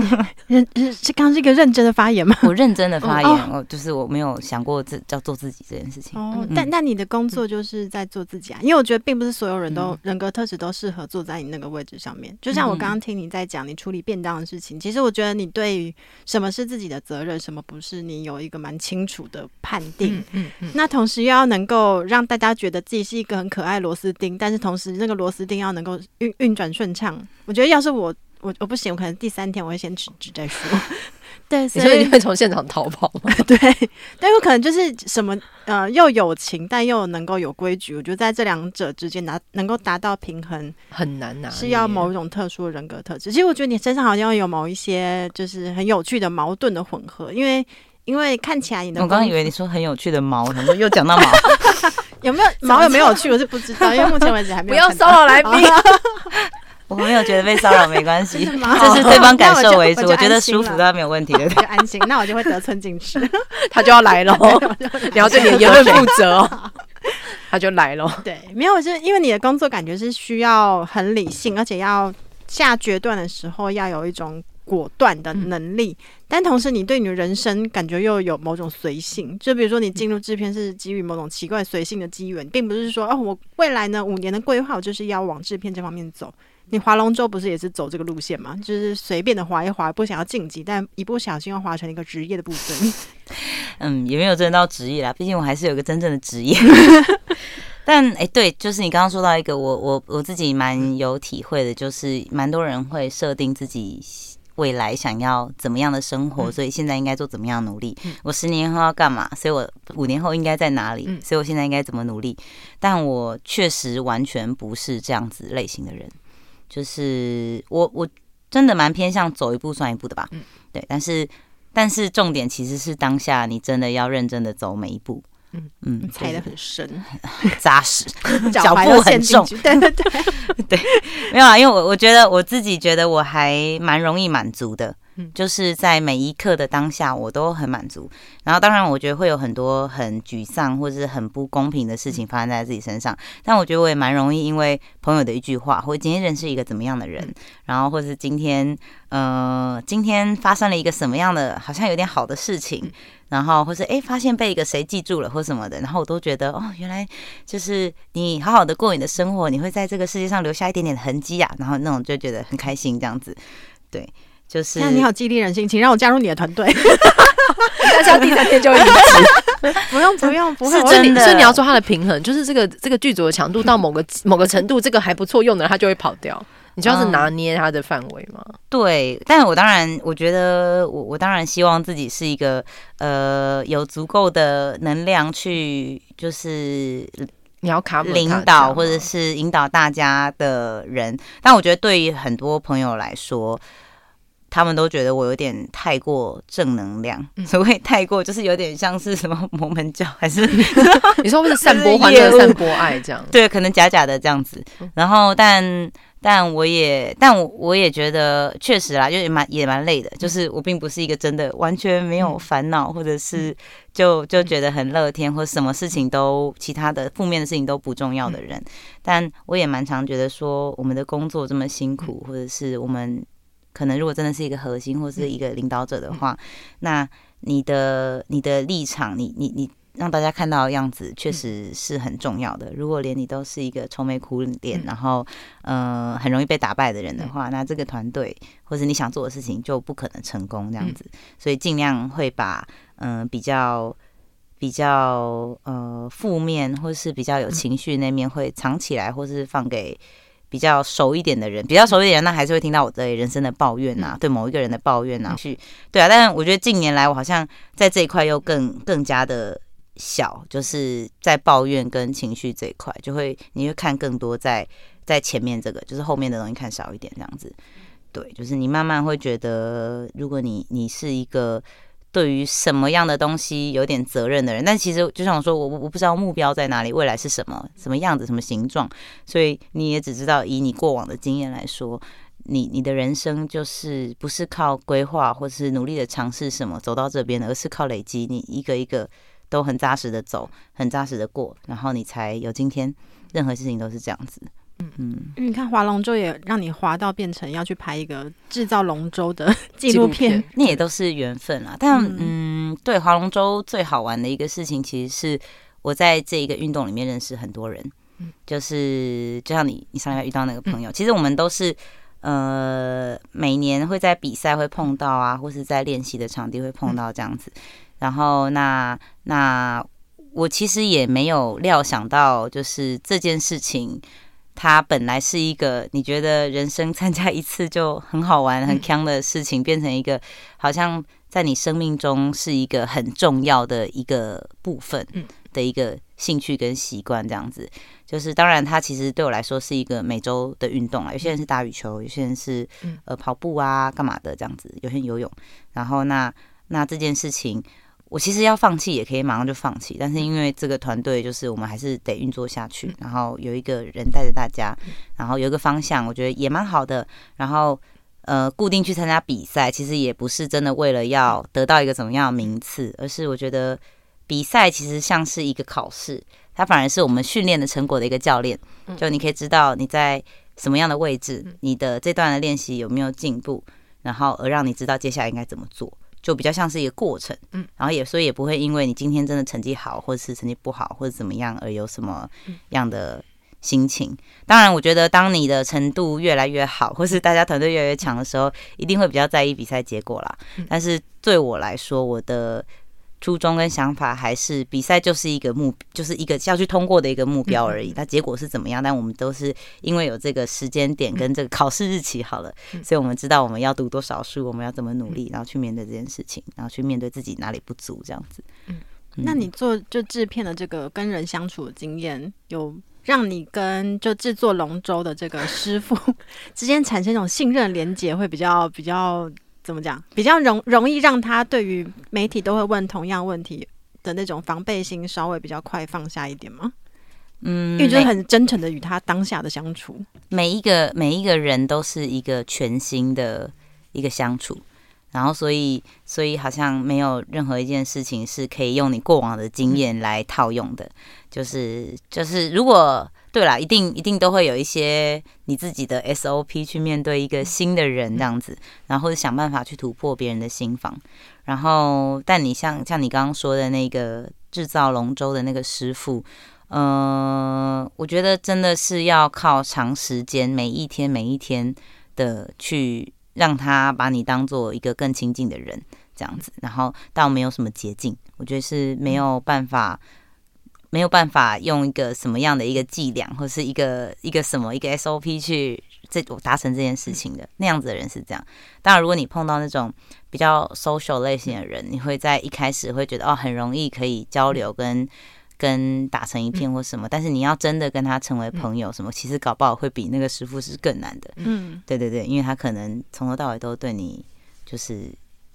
(laughs) 认是刚刚是一个认真的发言吗？我认真的发言，我、哦、就是我没有想过自叫做自己这件事情。哦，嗯、但那你的工作就是在做自己啊？因为我觉得并不是所有人都人格特质都适合坐在你那个位置上面。就像我刚刚听你在讲你处理便当的事情，其实我觉得你对于什么是自己的责任，什么不是，你有一个蛮清楚的判定。嗯嗯，嗯。那同时又要能够让大家觉得自己是一个很可爱螺丝钉，但是同时那个螺丝钉要能够运运转顺畅。我觉得要是我。我我不行，我可能第三天我会先辞职再说。(laughs) 对，所以你会 (laughs) 从现场逃跑吗？(laughs) 对，但有可能就是什么呃，又有情，但又能够有规矩。我觉得在这两者之间拿能够达到平衡很难拿，是要某一种特殊的人格特质。其实我觉得你身上好像有某一些就是很有趣的矛盾的混合，因为因为看起来你的我刚刚以为你说很有趣的毛，怎么又讲到毛？有没有毛有没有趣？我是不知道，因为目前为止还没有。不要骚扰来宾。我没有觉得被骚扰，没关系，(laughs) 这是对方感受为主。我觉得舒服，当然没有问题的。就安心，那我就会得寸进尺。他就要来了，你要对你的言论负责哦。(laughs) 他就来了。对，没有，就是因为你的工作感觉是需要很理性，而且要下决断的时候要有一种果断的能力。但同时，你对你的人生感觉又有某种随性。就比如说，你进入制片是基于某种奇怪随性的机缘，并不是说哦，我未来呢五年的规划，我就是要往制片这方面走。你划龙舟不是也是走这个路线吗？就是随便的划一划，不想要晋级，但一不小心又划成一个职业的部分。(laughs) 嗯，也没有真的到职业啦，毕竟我还是有一个真正的职业。(laughs) 但哎、欸，对，就是你刚刚说到一个，我我我自己蛮有体会的，就是蛮多人会设定自己未来想要怎么样的生活，所以现在应该做怎么样的努力。我十年后要干嘛？所以我五年后应该在哪里？所以我现在应该怎么努力？但我确实完全不是这样子类型的人。就是我，我真的蛮偏向走一步算一步的吧。嗯，对。但是，但是重点其实是当下，你真的要认真的走每一步。嗯嗯，踩得很深，(laughs) 扎实，(laughs) 脚步很重。对对对 (laughs) 对，没有啊，因为我我觉得我自己觉得我还蛮容易满足的。就是在每一刻的当下，我都很满足。然后，当然，我觉得会有很多很沮丧或者是很不公平的事情发生在自己身上。但我觉得我也蛮容易，因为朋友的一句话，或今天认识一个怎么样的人，然后或者是今天，呃，今天发生了一个什么样的，好像有点好的事情，然后或是哎，发现被一个谁记住了或什么的，然后我都觉得哦，原来就是你好好的过你的生活，你会在这个世界上留下一点点的痕迹啊，然后那种就觉得很开心，这样子，对。就是，那你好，激励人心，请让我加入你的团队。(laughs) 大家第三天就离职，不 (laughs) 用不用，不是真的。所以你要做它的平衡，就是这个这个剧组的强度到某个某个程度，这个还不错用的，它就会跑掉。你就要是拿捏它的范围嘛、嗯。对，但我当然，我觉得我我当然希望自己是一个呃有足够的能量去就是。你要卡领导或者是引导大家的人，但我觉得对于很多朋友来说，他们都觉得我有点太过正能量，所谓太过就是有点像是什么摩门教，还是 (laughs) 你说不是散播欢乐、散播爱这样？对，可能假假的这样子。然后，但。但我也，但我我也觉得确实啦，就也蛮也蛮累的。就是我并不是一个真的完全没有烦恼，或者是就就觉得很乐天，或者什么事情都其他的负面的事情都不重要的人。但我也蛮常觉得说，我们的工作这么辛苦，或者是我们可能如果真的是一个核心或是一个领导者的话，那你的你的立场，你你你。让大家看到的样子确实是很重要的。如果连你都是一个愁眉苦脸，然后呃很容易被打败的人的话，那这个团队或者你想做的事情就不可能成功这样子。所以尽量会把嗯、呃、比较比较呃负面或是比较有情绪那面会藏起来，或是放给比较熟一点的人。比较熟一点人，那还是会听到我的人生的抱怨呐，对某一个人的抱怨呐。去对啊，但是我觉得近年来我好像在这一块又更更加的。小就是在抱怨跟情绪这一块，就会你会看更多在在前面这个，就是后面的东西看少一点这样子。对，就是你慢慢会觉得，如果你你是一个对于什么样的东西有点责任的人，但其实就像我说，我我不知道目标在哪里，未来是什么，什么样子，什么形状，所以你也只知道以你过往的经验来说，你你的人生就是不是靠规划或是努力的尝试什么走到这边，而是靠累积，你一个一个。都很扎实的走，很扎实的过，然后你才有今天。任何事情都是这样子。嗯。嗯，你看划龙舟也让你划到变成要去拍一个制造龙舟的 (laughs) 纪录片，那也都是缘分啊。但嗯，嗯，对，划龙舟最好玩的一个事情，其实是我在这一个运动里面认识很多人。就是就像你，你上来遇到那个朋友，其实我们都是呃，每年会在比赛会碰到啊，或是在练习的场地会碰到这样子。然后那那我其实也没有料想到，就是这件事情，它本来是一个你觉得人生参加一次就很好玩、(laughs) 很锵的事情，变成一个好像在你生命中是一个很重要的一个部分的一个兴趣跟习惯，这样子。就是当然，它其实对我来说是一个每周的运动啊。有些人是打羽球，有些人是呃跑步啊、干嘛的这样子，有些人游泳。然后那那这件事情。我其实要放弃也可以马上就放弃，但是因为这个团队就是我们还是得运作下去，然后有一个人带着大家，然后有一个方向，我觉得也蛮好的。然后呃，固定去参加比赛，其实也不是真的为了要得到一个怎么样的名次，而是我觉得比赛其实像是一个考试，它反而是我们训练的成果的一个教练。就你可以知道你在什么样的位置，你的这段的练习有没有进步，然后而让你知道接下来应该怎么做。就比较像是一个过程，嗯，然后也所以也不会因为你今天真的成绩好，或者是成绩不好，或者怎么样而有什么样的心情。当然，我觉得当你的程度越来越好，或是大家团队越来越强的时候，一定会比较在意比赛结果啦。但是对我来说，我的。初衷跟想法还是比赛就是一个目，就是一个要去通过的一个目标而已。那结果是怎么样？但我们都是因为有这个时间点跟这个考试日期好了，所以我们知道我们要读多少书，我们要怎么努力，然后去面对这件事情，然后去面对自己哪里不足，这样子。嗯，那你做就制片的这个跟人相处的经验，有让你跟就制作龙舟的这个师傅 (laughs) 之间产生一种信任连接，会比较比较。怎么讲？比较容容易让他对于媒体都会问同样问题的那种防备心稍微比较快放下一点吗？嗯，因为就是很真诚的与他当下的相处，每一个每一个人都是一个全新的一个相处，然后所以所以好像没有任何一件事情是可以用你过往的经验来套用的，就是就是如果。对啦，一定一定都会有一些你自己的 SOP 去面对一个新的人这样子，然后或者想办法去突破别人的心防。然后，但你像像你刚刚说的那个制造龙舟的那个师傅，嗯、呃，我觉得真的是要靠长时间，每一天每一天的去让他把你当做一个更亲近的人这样子。然后，倒没有什么捷径，我觉得是没有办法。没有办法用一个什么样的一个伎俩，或是一个一个什么一个 SOP 去这达成这件事情的那样子的人是这样。当然，如果你碰到那种比较 social 类型的人，你会在一开始会觉得哦，很容易可以交流跟跟打成一片或什么，嗯、但是你要真的跟他成为朋友，什么、嗯、其实搞不好会比那个师傅是更难的。嗯，对对对，因为他可能从头到尾都对你就是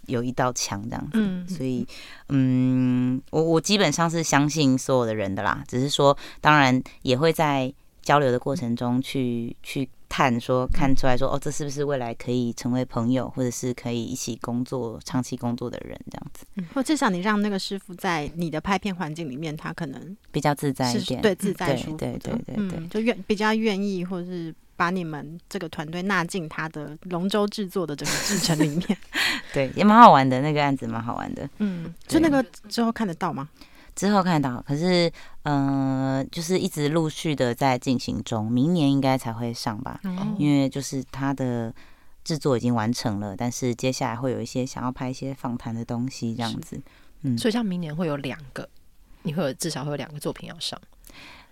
有一道墙这样子，嗯、所以嗯，我我基本上是相信所有的人的啦，只是说当然也会在交流的过程中去去。看说看出来说哦，这是不是未来可以成为朋友，或者是可以一起工作、长期工作的人这样子？嗯，或至少你让那个师傅在你的拍片环境里面，他可能比较自在一点，对，自在舒服，对对对对，就愿比较愿意，或者是把你们这个团队纳进他的龙舟制作的整个制程里面。(laughs) 对，也蛮好玩的，那个案子蛮好玩的。嗯，就那个之后看得到吗？之后看到，可是，嗯、呃，就是一直陆续的在进行中，明年应该才会上吧。嗯、因为就是它的制作已经完成了，但是接下来会有一些想要拍一些访谈的东西，这样子。嗯，所以像明年会有两个，你会有至少会有两个作品要上。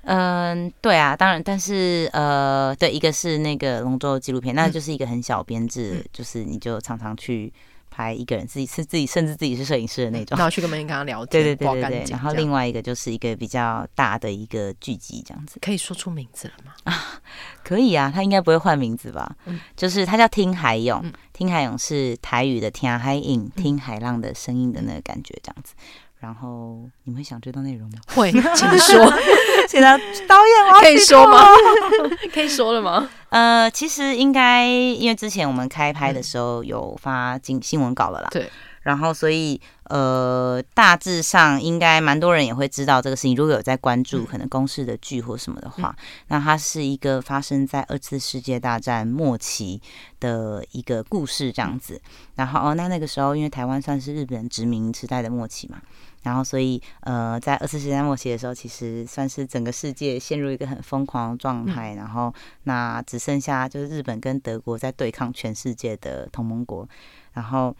嗯，对啊，当然，但是呃，对，一个是那个龙舟纪录片，那就是一个很小编制，嗯、就是你就常常去。拍一个人自己是自己，甚至自己是摄影师的那种，然后去跟别人跟他聊 (laughs) 天，对对对对对。然后另外一个就是一个比较大的一个剧集，这样子。可以说出名字了吗？啊，可以啊，他应该不会换名字吧？嗯，就是他叫听海勇，嗯、听海勇是台语的听海影，听海浪的声音的那个感觉，这样子。然后你们会想知道内容吗？会，(laughs) 请说。(laughs) 现在导演，我可以说吗？(laughs) 可以说了吗？呃，其实应该，因为之前我们开拍的时候有发新新闻稿了啦。对。然后，所以呃，大致上应该蛮多人也会知道这个事情。如果有在关注可能公式的剧或什么的话，嗯、那它是一个发生在二次世界大战末期的一个故事这样子。然后哦，那那个时候因为台湾算是日本殖民时代的末期嘛。然后，所以，呃，在二次世界末期的时候，其实算是整个世界陷入一个很疯狂的状态。然后，那只剩下就是日本跟德国在对抗全世界的同盟国。然后，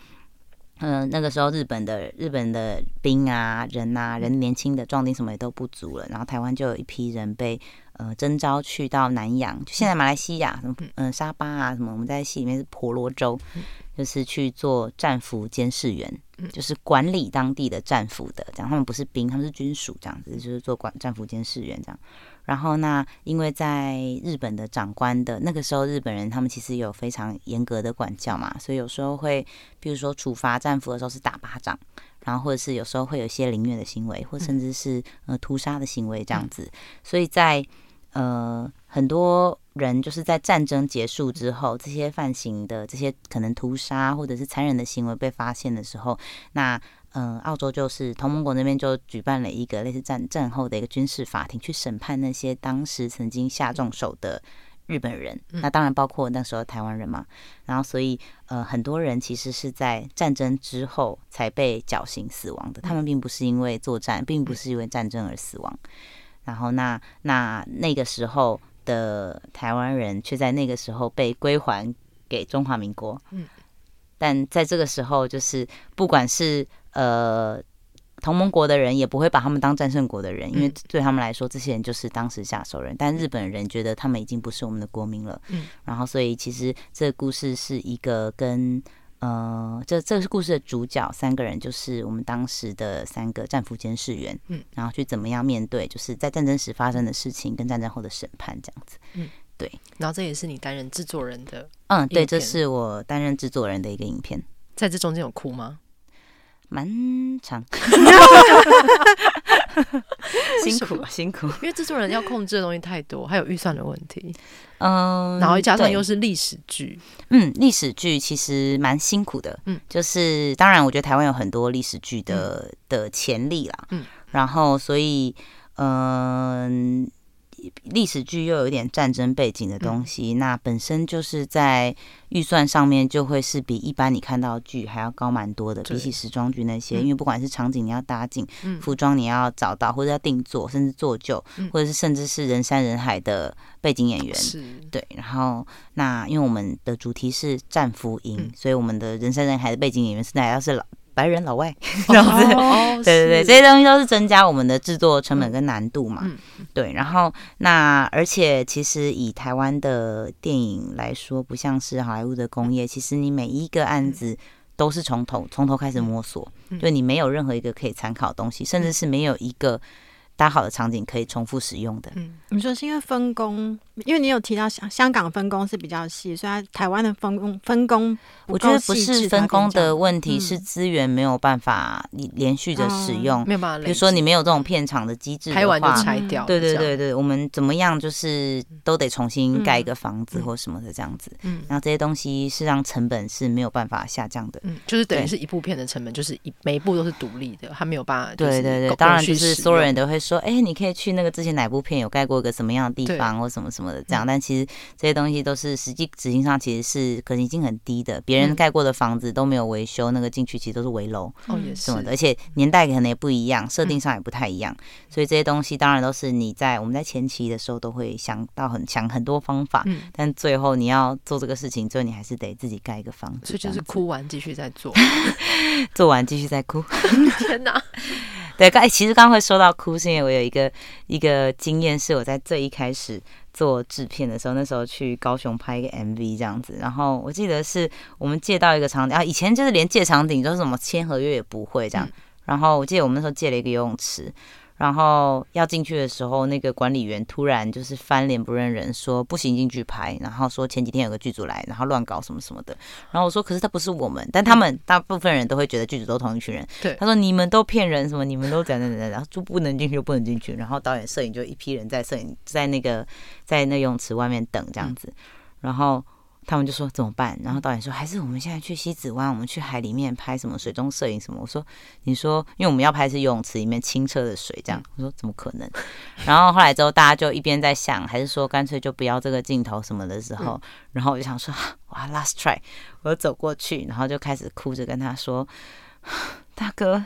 嗯、呃，那个时候日本的日本的兵啊、人啊、人年轻的壮丁什么也都不足了。然后，台湾就有一批人被呃征召去到南洋，就现在马来西亚什么嗯、呃、沙巴啊什么，我们在戏里面是婆罗洲，就是去做战俘监视员。就是管理当地的战俘的，这样他们不是兵，他们是军属，这样子就是做管战俘监视员这样。然后那因为在日本的长官的那个时候，日本人他们其实有非常严格的管教嘛，所以有时候会，比如说处罚战俘的时候是打巴掌，然后或者是有时候会有一些凌虐的行为，或甚至是呃屠杀的行为这样子。所以在呃很多。人就是在战争结束之后，这些犯行的这些可能屠杀或者是残忍的行为被发现的时候，那嗯、呃，澳洲就是同盟国那边就举办了一个类似战战后的一个军事法庭，去审判那些当时曾经下重手的日本人。那当然包括那时候台湾人嘛。然后所以呃，很多人其实是在战争之后才被绞刑死亡的，他们并不是因为作战，并不是因为战争而死亡。然后那那那个时候。的台湾人却在那个时候被归还给中华民国。嗯，但在这个时候，就是不管是呃同盟国的人，也不会把他们当战胜国的人，因为对他们来说，这些人就是当时下手人。但日本人觉得他们已经不是我们的国民了。嗯，然后所以其实这个故事是一个跟。呃，这这个是故事的主角，三个人就是我们当时的三个战俘监视员，嗯，然后去怎么样面对，就是在战争时发生的事情跟战争后的审判这样子，嗯，对。然后这也是你担任制作人的，嗯，对，这是我担任制作人的一个影片。在这中间有哭吗？蛮长。(laughs) 辛苦辛苦，因为制作人要控制的东西太多，还有预算的问题。嗯，然后加上又是历史剧，嗯，历史剧其实蛮辛苦的。嗯，就是当然，我觉得台湾有很多历史剧的、嗯、的潜力啦。嗯，然后所以，嗯。历史剧又有一点战争背景的东西，嗯、那本身就是在预算上面就会是比一般你看到剧还要高蛮多的，比起时装剧那些，嗯、因为不管是场景你要搭景，嗯、服装你要找到或者要定做，甚至做旧，嗯、或者是甚至是人山人海的背景演员，是。对。然后那因为我们的主题是战俘营，嗯、所以我们的人山人海的背景演员现在要是老。白人老外 (laughs) 这样子，(laughs) 对对对，这些东西都是增加我们的制作成本跟难度嘛。对，然后那而且其实以台湾的电影来说，不像是好莱坞的工业，其实你每一个案子都是从头从头开始摸索，就你没有任何一个可以参考的东西，甚至是没有一个搭好的场景可以重复使用的。嗯，你说是因为分工，因为你有提到香香港分工是比较细，所以台湾的分工分工，我觉得不是分工的问题，是资源没有办法你连续的使用，没有办法。比如说你没有这种片场的机制，拍完就拆掉。对对对对，我们怎么样就是都得重新盖一个房子或什么的这样子。嗯，然后这些东西是让成本是没有办法下降的。嗯，就是等于是一部片的成本，就是一每一部都是独立的，它没有办法。对对对，当然就是所有人都会说，哎，你可以去那个之前哪部片有盖过一个什么样的地方或什么什么的这样，但其实这些东西都是实际执行上其实是可能性很低的。别人盖过的房子都没有维修，那个进去其实都是危楼哦，也是什么的，而且年代可能也不一样，设定上也不太一样，所以这些东西当然都是你在我们在前期的时候都会想到很想很多方法，但最后你要做这个事情，最后你还是得自己盖一个房子，所以就是哭完继续再做，(laughs) 做完继续再哭。(laughs) (laughs) 天哪！对，刚其实刚刚会说到哭，是因为我有一个一个经验，是我在最一开始做制片的时候，那时候去高雄拍一个 MV 这样子，然后我记得是我们借到一个场景啊，以前就是连借场景都是什么签合约也不会这样，然后我记得我们那时候借了一个游泳池。然后要进去的时候，那个管理员突然就是翻脸不认人，说不行进去拍，然后说前几天有个剧组来，然后乱搞什么什么的。然后我说，可是他不是我们，但他们大部分人都会觉得剧组都同一群人。对，他说你们都骗人，什么你们都怎样怎样，然后就不能进去就不能进去。然后导演、摄影就一批人在摄影在那个在那泳池外面等这样子，然后。他们就说怎么办？然后导演说还是我们现在去西子湾，我们去海里面拍什么水中摄影什么。我说你说，因为我们要拍是游泳池里面清澈的水，这样。我说怎么可能？(laughs) 然后后来之后大家就一边在想，还是说干脆就不要这个镜头什么的时候，然后我就想说 (laughs) 哇，last try，我就走过去，然后就开始哭着跟他说，(sighs) 大哥，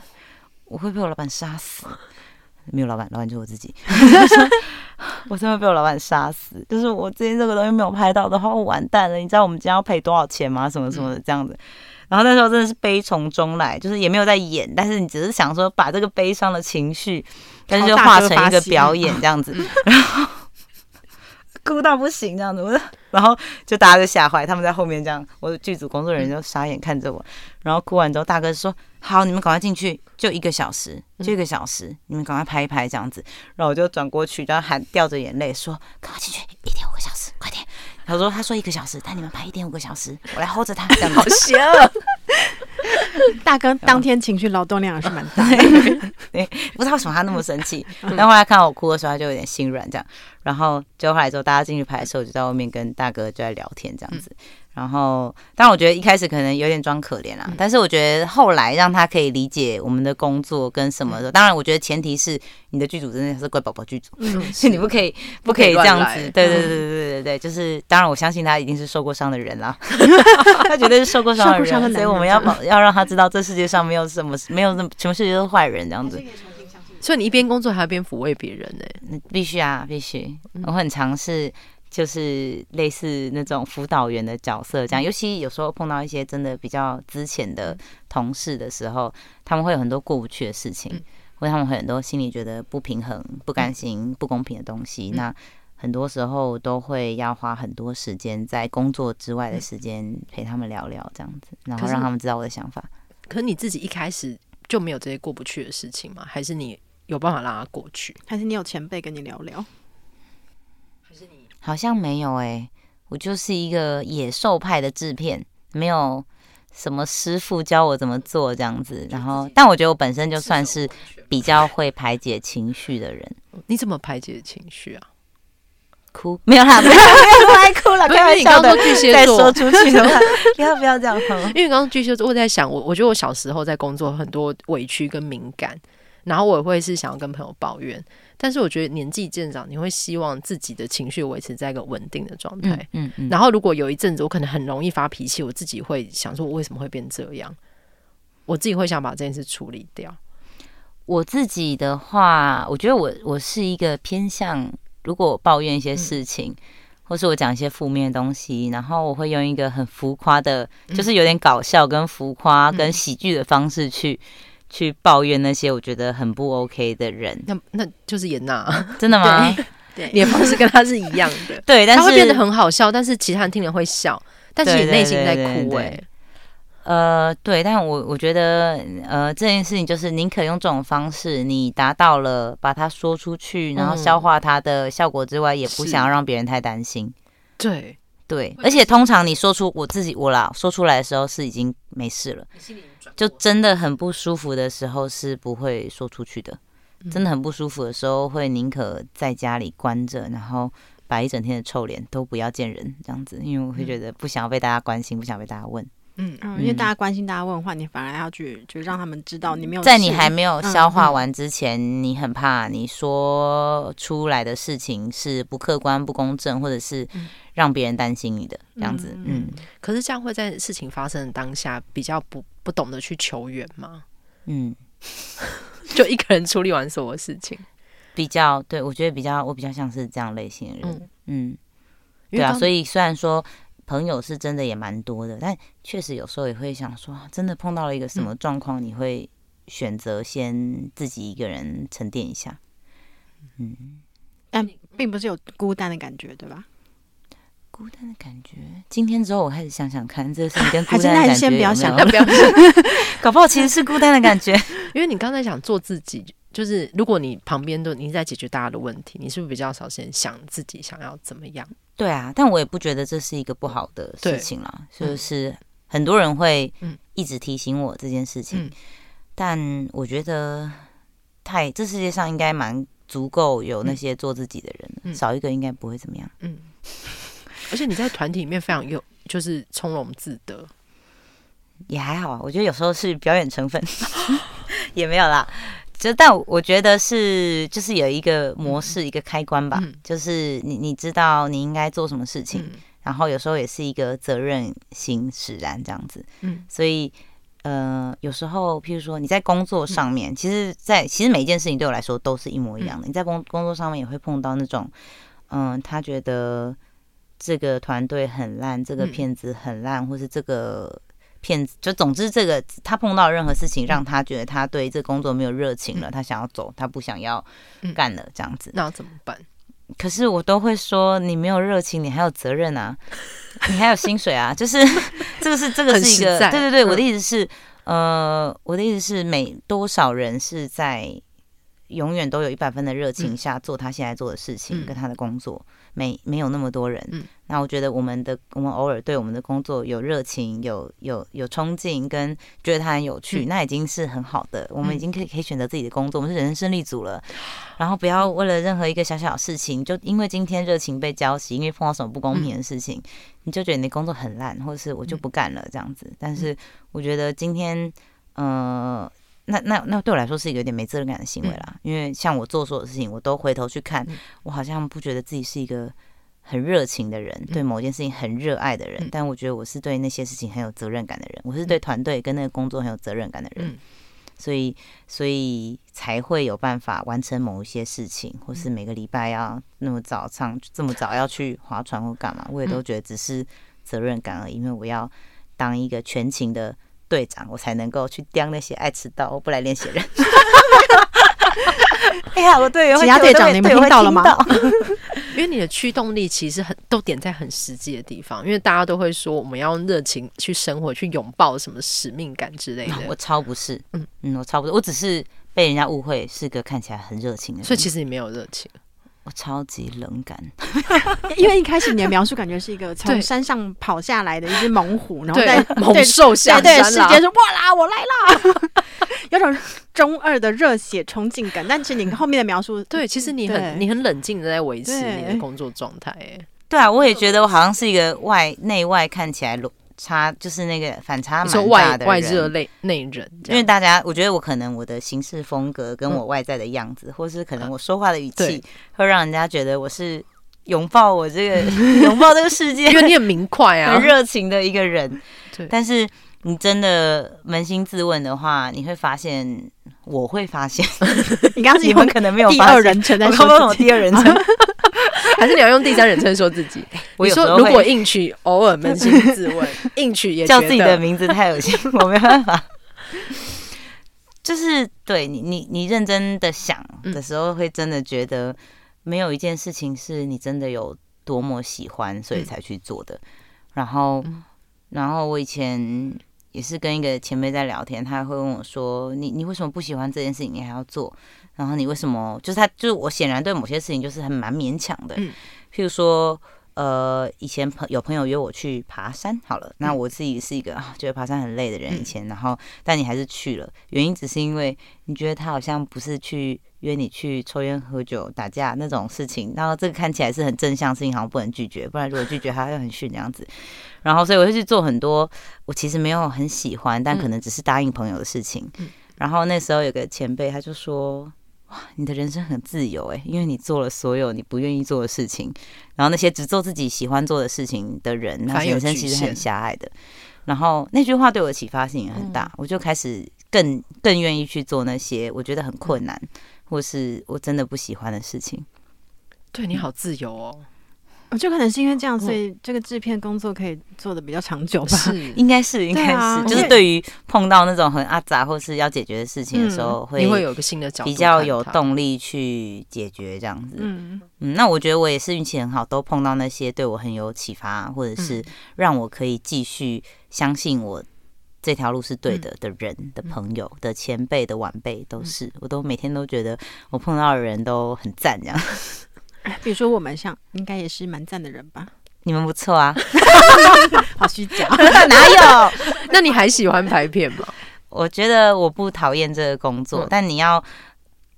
我会被我老板杀死。没有老板，老板就是我自己。(laughs) 我真的被我老板杀死，就是我今天这个东西没有拍到的话，我完蛋了。你知道我们今天要赔多少钱吗？什么什么的这样子。然后那时候真的是悲从中来，就是也没有在演，但是你只是想说把这个悲伤的情绪，但是就化成一个表演这样子，(laughs) 然后哭到不行这样子。我然后就大家就吓坏，他们在后面这样，我的剧组工作人员就傻眼看着我。然后哭完之后，大哥说：“好，你们赶快进去，就一个小时，就一个小时，你们赶快拍一拍这样子。”然后我就转过去，然后喊，掉着眼泪说：“赶快进去，一点五个小时，快点。”他说：“他说一个小时，但你们拍一点五个小时，我来 hold 着他。”这样子好邪恶。(laughs) 大哥当天情绪劳动量还是蛮大的，(laughs) 对，不知道为什么他那么生气。(laughs) 但后来看到我哭的时候，他就有点心软这样。然后就后来之后，大家进去拍的时候，就在外面跟大哥就在聊天这样子。然后，但我觉得一开始可能有点装可怜啦，但是我觉得后来让他可以理解我们的工作跟什么的。当然，我觉得前提是你的剧组真的是乖宝宝剧组，所 (laughs) 以你不可以不可以这样子。对对对对对对对，就是当然我相信他一定是受过伤的人啦，(laughs) 他绝对是受过伤的人，所以我们要保要让他知道这世界上没有什么没有什么全世界都是坏人这样子。所以你一边工作还要边抚慰别人呢？必须啊，必须。我很尝试。就是类似那种辅导员的角色，这样。尤其有时候碰到一些真的比较之前的同事的时候，他们会有很多过不去的事情，或者他们会很多心里觉得不平衡、不甘心、不公平的东西。那很多时候都会要花很多时间在工作之外的时间陪他们聊聊，这样子，然后让他们知道我的想法。可是你自己一开始就没有这些过不去的事情吗？还是你有办法让他过去？还是你有前辈跟你聊聊？好像没有哎、欸，我就是一个野兽派的制片，没有什么师傅教我怎么做这样子。然后，但我觉得我本身就算是比较会排解情绪的人。(laughs) 你怎么排解情绪啊？哭？(laughs) 没有啦，没有，没有爱哭了。(laughs) 开玩笑的，再说出去的话，不要不要这样。因为刚刚巨蟹座，我在想，我我觉得我小时候在工作很多委屈跟敏感，然后我也会是想要跟朋友抱怨。但是我觉得年纪渐长，你会希望自己的情绪维持在一个稳定的状态。嗯，嗯，嗯。然后如果有一阵子我可能很容易发脾气，我自己会想说，我为什么会变这样？我自己会想把这件事处理掉。我自己的话，我觉得我我是一个偏向，如果我抱怨一些事情，嗯、或是我讲一些负面的东西，然后我会用一个很浮夸的，就是有点搞笑跟浮夸跟喜剧的方式去。去抱怨那些我觉得很不 OK 的人，那那就是严娜，(laughs) 真的吗？对，你的方式跟他是一样的，(laughs) 对，但是他会变得很好笑，但是其他人听了会笑，但是你内心在哭哎、欸。呃，对，但我我觉得，呃，这件事情就是宁可用这种方式，你达到了把它说出去，然后消化它的效果之外，嗯、也不想要让别人太担心。对。对，而且通常你说出我自己我啦说出来的时候是已经没事了，就真的很不舒服的时候是不会说出去的，真的很不舒服的时候会宁可在家里关着，然后摆一整天的臭脸都不要见人这样子，因为我会觉得不想要被大家关心，不想被大家问。嗯，因为大家关心，大家问的话，你反而要去，就让他们知道你没有在你还没有消化完之前，嗯、你很怕你说出来的事情是不客观、不公正，或者是让别人担心你的这样子。嗯，嗯，可是这样会在事情发生的当下比较不不懂得去求援吗？(laughs) 嗯，就一个人处理完所有事情，比较对，我觉得比较我比较像是这样类型的人。嗯，嗯对啊，所以虽然说。朋友是真的也蛮多的，但确实有时候也会想说，真的碰到了一个什么状况，你会选择先自己一个人沉淀一下。嗯，但并不是有孤单的感觉，对吧？孤单的感觉，今天之后我开始想想看，这是你跟 (laughs) 孤单的感觉先不要想，不要 (laughs) 搞不好其实是孤单的感觉，(laughs) 因为你刚才想做自己。就是如果你旁边都你在解决大家的问题，你是不是比较少先想自己想要怎么样？对啊，但我也不觉得这是一个不好的事情啦。就是很多人会一直提醒我这件事情，嗯、但我觉得太这世界上应该蛮足够有那些做自己的人，嗯、少一个应该不会怎么样。嗯，而且你在团体里面非常有就是从容自得，也还好啊。我觉得有时候是表演成分，(laughs) 也没有啦。就但我觉得是，就是有一个模式，嗯、一个开关吧。嗯、就是你你知道你应该做什么事情，嗯、然后有时候也是一个责任心使然这样子。嗯，所以呃，有时候譬如说你在工作上面，嗯、其实在，在其实每一件事情对我来说都是一模一样的。嗯、你在工工作上面也会碰到那种，嗯、呃，他觉得这个团队很烂，这个片子很烂，嗯、或是这个。骗子就总之，这个他碰到任何事情，让他觉得他对这工作没有热情了，嗯、他想要走，他不想要干了，这样子，那怎么办？可是我都会说，你没有热情，你还有责任啊，你还有薪水啊，(laughs) 就是这个是这个是一个，对对对，我的意思是，呃，我的意思是，每多少人是在永远都有一百分的热情下做他现在做的事情跟他的工作。没没有那么多人，嗯，那我觉得我们的我们偶尔对我们的工作有热情，有有有冲劲，跟觉得它很有趣，嗯、那已经是很好的。我们已经可以可以选择自己的工作，我们是人生胜利组了。(sighs) 然后不要为了任何一个小小的事情，就因为今天热情被浇熄，因为碰到什么不公平的事情，嗯、你就觉得你的工作很烂，或者是我就不干了这样子。但是我觉得今天，呃。那那那对我来说是一个有点没责任感的行为啦，嗯、因为像我做所有事情，我都回头去看，嗯、我好像不觉得自己是一个很热情的人，嗯、对某件事情很热爱的人，嗯、但我觉得我是对那些事情很有责任感的人，我是对团队跟那个工作很有责任感的人，嗯、所以所以才会有办法完成某一些事情，或是每个礼拜要那么早上这么早要去划船或干嘛，我也都觉得只是责任感而已，因为我要当一个全勤的。队长，我才能够去刁那些爱迟到、不来练习的人。(laughs) 哎呀，我队员，其他队长，你们听到了吗？(laughs) 因为你的驱动力其实很都点在很实际的地方，因为大家都会说我们要用热情去生活，去拥抱什么使命感之类的。我超不是，嗯嗯，我超不是，我只是被人家误会是个看起来很热情的人，所以其实你没有热情。我超级冷感，(laughs) 因为一开始你的描述感觉是一个从山上跑下来的一只猛虎，然后在 (laughs) 猛兽下山，对世界说哇啦，我来啦，(laughs) 有种中二的热血冲劲感。但其实你后面的描述，对，其实你很你很冷静的在维持你的工作状态。哎，对啊，我也觉得我好像是一个外内外看起来差就是那个反差蛮大的外热内内人，因为大家我觉得我可能我的行事风格跟我外在的样子，嗯、或是可能我说话的语气，会让人家觉得我是拥抱我这个 (laughs) 拥抱这个世界，(laughs) 因为你很明快啊，(laughs) 很热情的一个人。对，但是你真的扪心自问的话，你会发现，我会发现，你刚刚你们可能没有第二人称在说我第二人称。(laughs) 还是你要用第三人称说自己？(laughs) 我说如果硬取偶尔扪心自问，硬取也叫自己的名字太恶心，(laughs) 我没办法。就是对你，你你认真的想的时候，会真的觉得没有一件事情是你真的有多么喜欢，所以才去做的。然后，然后我以前也是跟一个前辈在聊天，他会问我说：“你你为什么不喜欢这件事情，你还要做？然后你为什么就是他就是我显然对某些事情就是很蛮勉强的，嗯、譬如说。”呃，以前朋有朋友约我去爬山，好了，那我自己是一个觉得爬山很累的人，以前，然后但你还是去了，原因只是因为你觉得他好像不是去约你去抽烟喝酒打架那种事情，然后这个看起来是很正向的事情，好像不能拒绝，不然如果拒绝他会很逊这样子，然后所以我就去做很多我其实没有很喜欢，但可能只是答应朋友的事情，然后那时候有个前辈他就说。哇，你的人生很自由诶，因为你做了所有你不愿意做的事情，然后那些只做自己喜欢做的事情的人，那人生其实很狭隘的。然后那句话对我的启发性也很大，嗯、我就开始更更愿意去做那些我觉得很困难，或是我真的不喜欢的事情。对，你好自由哦。我就可能是因为这样，所以这个制片工作可以做的比较长久吧？是，(laughs) 应该是，应该是，啊、就是对于碰到那种很阿杂或是要解决的事情的时候，会、嗯、会有个新的角度，比较有动力去解决这样子。嗯。嗯，那我觉得我也是运气很好，都碰到那些对我很有启发，或者是让我可以继续相信我这条路是对的的人的朋友的前辈的晚辈，都是，我都每天都觉得我碰到的人都很赞这样。(laughs) (laughs) 比如说我们像应该也是蛮赞的人吧？你们不错啊，(laughs) 好虚假，(laughs) 哪有？那你还喜欢拍片吗？我觉得我不讨厌这个工作，嗯、但你要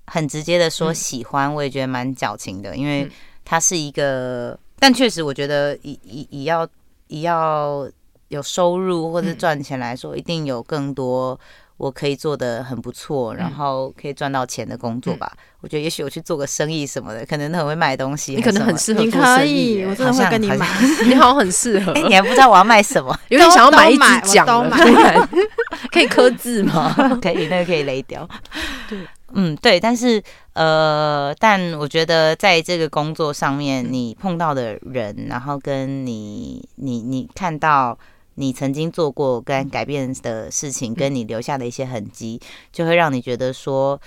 很直接的说喜欢，我也觉得蛮矫情的，因为它是一个，但确实我觉得以以以要以要有收入或者赚钱来说，一定有更多。我可以做的很不错，然后可以赚到钱的工作吧。嗯、我觉得也许我去做个生意什么的，可能很会卖东西。你可能很适合做生意，你可以，我真的会跟你买。(laughs) 你好像很适合、欸，(laughs) 你还不知道我要卖什么，(laughs) 有点想要买一支奖可以刻字吗？可以，那个可以雷掉。对，嗯，对，但是呃，但我觉得在这个工作上面，你碰到的人，然后跟你，你，你看到。你曾经做过跟改变的事情，跟你留下的一些痕迹，就会让你觉得说，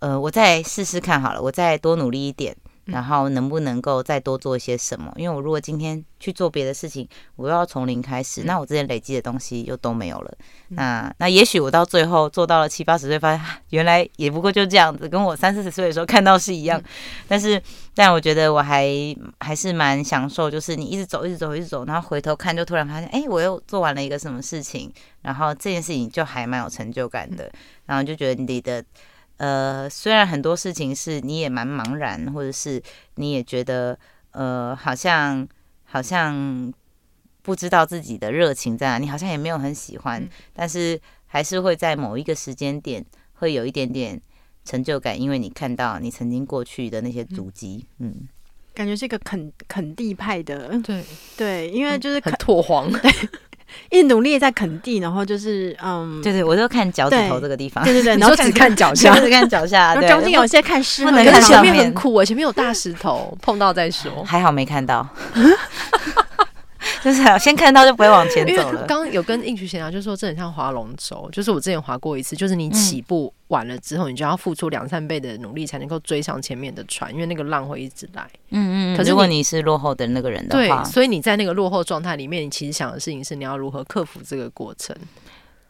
呃，我再试试看好了，我再多努力一点。然后能不能够再多做一些什么？因为我如果今天去做别的事情，我又要从零开始，那我之前累积的东西又都没有了。那那也许我到最后做到了七八十岁，发现原来也不过就这样子，跟我三四十岁的时候看到是一样。但是，但我觉得我还还是蛮享受，就是你一直走，一直走，一直走，然后回头看，就突然发现，哎，我又做完了一个什么事情，然后这件事情就还蛮有成就感的，然后就觉得你的。呃，虽然很多事情是你也蛮茫然，或者是你也觉得呃，好像好像不知道自己的热情在哪，你好像也没有很喜欢，嗯、但是还是会在某一个时间点会有一点点成就感，因为你看到你曾经过去的那些足迹，嗯，嗯感觉是一个垦垦地派的，对。对，因为就是很拓荒。(laughs) 一努力在垦地，然后就是嗯，对对，我就看脚趾头这个地方，对对对，然后只看脚下，(laughs) 只看脚下，对，中间有些看石头，可是前面很酷啊，前面有大石头，碰到再说，还好没看到。(laughs) (laughs) (laughs) 就是先看到就不会往前走了。刚有跟应渠闲聊，就是说这很像划龙舟，就是我之前划过一次，就是你起步晚了之后，你就要付出两三倍的努力才能够追上前面的船，因为那个浪会一直来。嗯嗯。可是如果你是落后的那个人的话，对，所以你在那个落后状态里面，你其实想的事情是你要如何克服这个过程。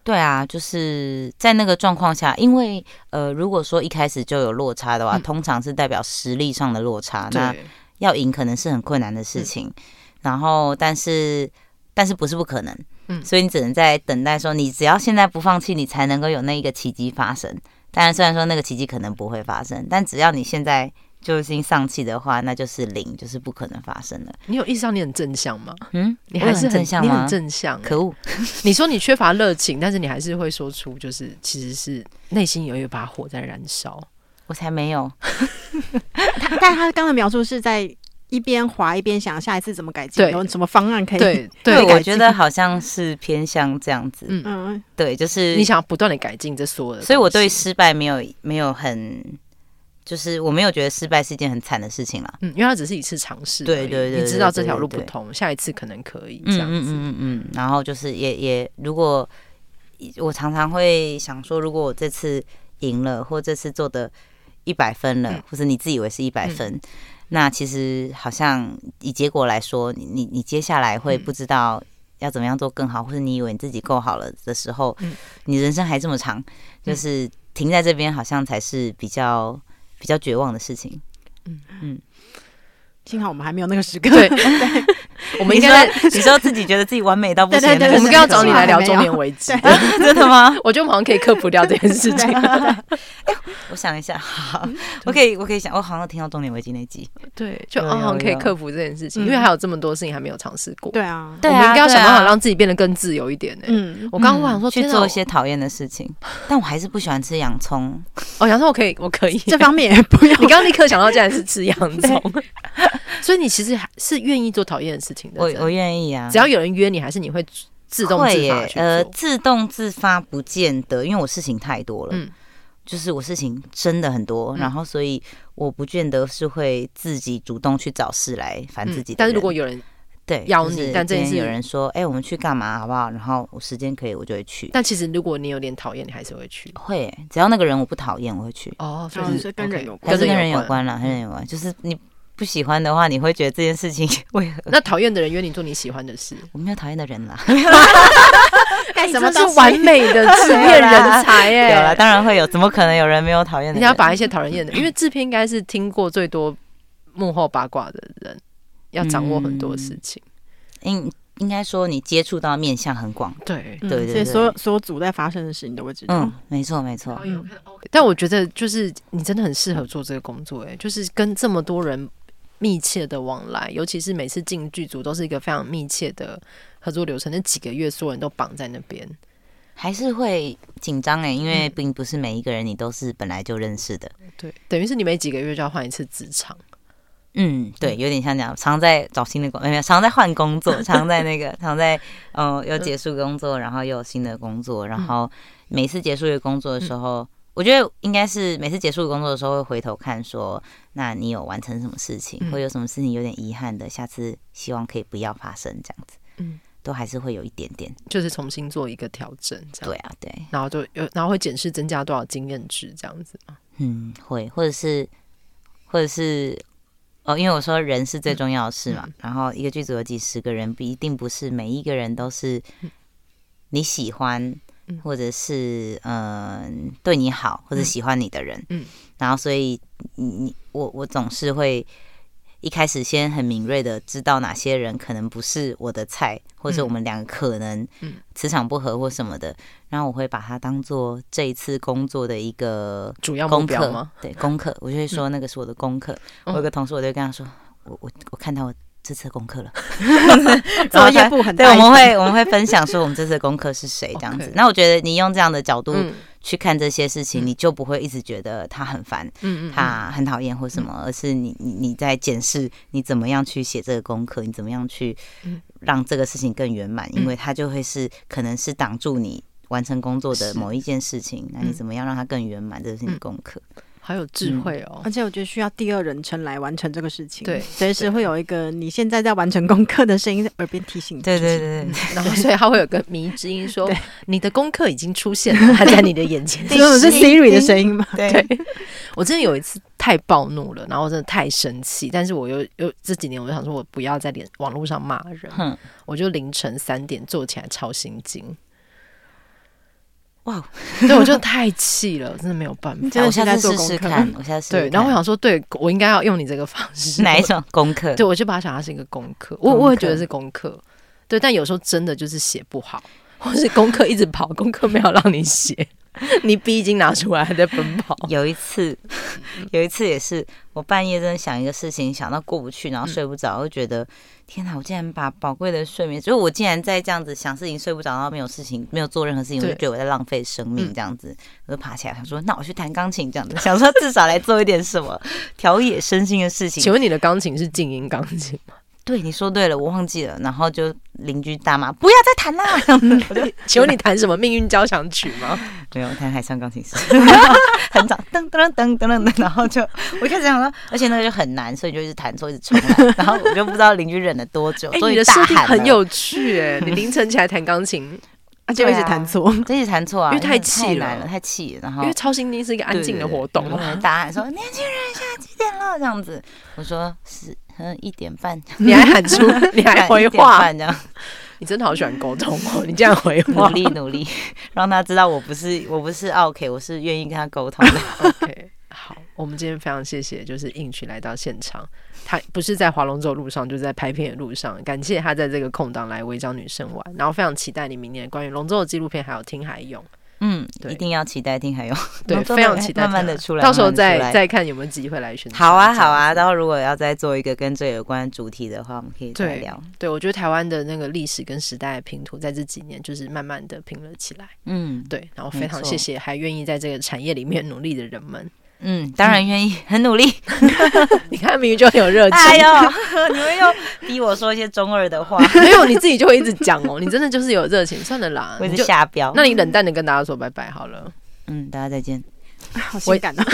对啊，就是在那个状况下，因为呃，如果说一开始就有落差的话，嗯、通常是代表实力上的落差，那要赢可能是很困难的事情。嗯然后，但是，但是不是不可能？嗯，所以你只能在等待，说你只要现在不放弃，你才能够有那一个奇迹发生。当然，虽然说那个奇迹可能不会发生，但只要你现在就已经丧气的话，那就是零，就是不可能发生的。你有意识到你很正向吗？嗯，你还是正向吗？你很正向欸。可恶！你说你缺乏热情，但是你还是会说出，就是其实是内心有一把火在燃烧。我才没有。(laughs) 他，但他刚才描述是在。一边滑一边想下一次怎么改进，有什么方案可以？(laughs) 对对，我觉得好像是偏向这样子。嗯，对，就是你想要不断的改进这所有的。所以我对失败没有没有很，就是我没有觉得失败是一件很惨的事情了。嗯，因为它只是一次尝试。对对对，你知道这条路不通，下一次可能可以这样子。嗯嗯嗯。然后就是也也，如果我常常会想说，如果我这次赢了，或这次做的一百分了，或者你自以为是一百分。那其实好像以结果来说，你你你接下来会不知道要怎么样做更好，或者你以为你自己够好了的时候，嗯、你人生还这么长，就是停在这边，好像才是比较比较绝望的事情。嗯嗯，幸好我们还没有那个时刻。对。(laughs) (laughs) 我们应该你说自己觉得自己完美到不行，对对对，我们应该要找你来聊中年危机，(laughs) 真的吗？我觉得我们好像可以克服掉这件事情。(laughs) 我想一下，好，我可以，我可以想，我好像听到中年危机那集，对，就好像可以克服这件事情，因为还有这么多事情还没有尝试过。对啊，我们应该要想办法让自己变得更自由一点呢。嗯，我刚刚我想说去做一些讨厌的事情，但我还是不喜欢吃洋葱。哦，洋葱我可以，我可以，这方面也不用。你刚刚立刻想到，竟然是吃洋葱，所以你其实还是愿意做讨厌的事情的。我我愿意啊，只要有人约你，还是你会自动自发去做？呃，自动自发不见得，因为我事情太多了。嗯。就是我事情真的很多，嗯、然后所以我不见得是会自己主动去找事来烦自己、嗯。但是如果有人对邀你，但这件事有人说，哎、欸，我们去干嘛好不好？然后我时间可以，我就会去。但其实如果你有点讨厌，你还是会去。会，只要那个人我不讨厌，我会去。哦，所以是跟人有关，还是跟人有关了，跟人有关。就是你不喜欢的话，你会觉得这件事情 (laughs) 为何？那讨厌的人约你做你喜欢的事，我没有讨厌的人啦。干 (laughs) 什么是完美的制片人才 (laughs) 哎？有了，当然会有，怎么可能有人没有讨厌的？你要把一些讨人厌的，因为制片应该是听过最多幕后八卦的人，要掌握很多事情。应应该说，你接触到面向很广，对对对，所以所有所有组在发生的事你都会知道。嗯，没错没错。但我觉得，就是你真的很适合做这个工作，哎，就是跟这么多人密切的往来，尤其是每次进剧组都是一个非常密切的。合作流程那几个月，所有人都绑在那边，还是会紧张哎，因为并不是每一个人你都是本来就认识的。对，等于是你每几个月就要换一次职场。嗯，对，有点像这样，常在找新的工，没有，常在换工作，(laughs) 常在那个，常在嗯，又结束工作，然后又有新的工作，然后每次结束一个工作的时候，我觉得应该是每次结束工作的时候会回头看，说，那你有完成什么事情，或有什么事情有点遗憾的，下次希望可以不要发生这样子。嗯。都还是会有一点点，就是重新做一个调整，这样。对啊，对，然后就有，然后会检视增加多少经验值，这样子吗？嗯，会，或者是，或者是，哦，因为我说人是最重要的事嘛，嗯、然后一个剧组有几十个人，不一定不是每一个人都是你喜欢，嗯、或者是嗯、呃、对你好或者喜欢你的人，嗯，然后所以你我我总是会。一开始先很敏锐的知道哪些人可能不是我的菜，或者我们两个可能磁场不合或什么的，嗯、然后我会把它当做这一次工作的一个主要功课。吗？对，功课，我就会说那个是我的功课。嗯、我有个同事，我就跟他说，我我我看到我这次的功课了，(laughs) 作业簿很大。对，我们会 (laughs) 我们会分享说我们这次的功课是谁这样子。那我觉得你用这样的角度。嗯。去看这些事情，你就不会一直觉得他很烦，嗯嗯，他很讨厌或什么，而是你你你在检视你怎么样去写这个功课，你怎么样去让这个事情更圆满，因为他就会是可能是挡住你完成工作的某一件事情，那你怎么样让它更圆满，这是你的功课。好有智慧哦！而且我觉得需要第二人称来完成这个事情。对，随时会有一个你现在在完成功课的声音在耳边提醒。对对对，然后所以他会有个迷之音说：“你的功课已经出现了，还在你的眼前。”这是 Siri 的声音吗？对。(laughs) 我真的有一次太暴怒了，然后真的太生气，但是我又又这几年我就想说，我不要在脸网络上骂人，我就凌晨三点坐起来抄心经。哇 (laughs) 对，我就太气了，真的没有办法。我现在试试看，我对。然后我想说，对我应该要用你这个方式。(laughs) 哪一种功课？对，我就把它想它是一个功课。我我也觉得是功课。对，但有时候真的就是写不好，或是功课一直跑，功课没有让你写。(laughs) 你笔已经拿出来还在奔跑。(laughs) 有一次，(laughs) 有一次也是我半夜真的想一个事情，想到过不去，然后睡不着，我就觉得天哪！我竟然把宝贵的睡眠，就是我竟然在这样子想事情睡不着，然后没有事情，没有做任何事情，我就觉得我在浪费生命这样子。我就爬起来，想说那我去弹钢琴这样子，想说至少来做一点什么调野身心的事情。请问你的钢琴是静音钢琴吗？对，你说对了，我忘记了，然后就邻居大骂，不要再弹啦！(laughs) 我就请问你弹什么命运交响曲吗？(laughs) 没有，弹海上钢琴师，(laughs) 很早噔噔噔噔噔噔，然后就我一开始想说，而且那个就很难，所以就一直弹错，一直重来，然后我就不知道邻居忍了多久。所以、欸、你的设定很有趣哎，你凌晨起来弹钢琴。就一直弹错，就一直弹错啊！因为太气了，太气了。然后因为超新星是一个安静的活动，答案说：“年轻人，现在几点了？”这样子，我说是嗯一点半，你还喊出，(laughs) 你还回话这样。你真的好喜欢沟通哦！你这样回话，努力努力，(laughs) 让他知道我不是我不是 OK，我是愿意跟他沟通的。(laughs) OK，好，我们今天非常谢谢，就是映瑀来到现场，他不是在划龙舟路上，就是在拍片的路上。感谢他在这个空档来围剿女生玩，然后非常期待你明年关于龙舟的纪录片，还有听海泳。嗯，一定要期待听海勇，对，(laughs) 非常期待，慢慢的出来，到时候再再看有没有机会来选。好啊，好啊，然后如果要再做一个跟这有关主题的话，我们可以再聊。对，我觉得台湾的那个历史跟时代的拼图，在这几年就是慢慢的拼了起来。嗯，对，然后非常谢谢还愿意在这个产业里面努力的人们。嗯，当然愿意，很努力。(laughs) 你看，明明就很有热情。哎呦，(laughs) 你们又逼我说一些中二的话。(laughs) 没有，你自己就会一直讲哦。你真的就是有热情，算了啦。下标。那你冷淡的跟大家说拜拜好了。嗯，大家再见。好性感啊！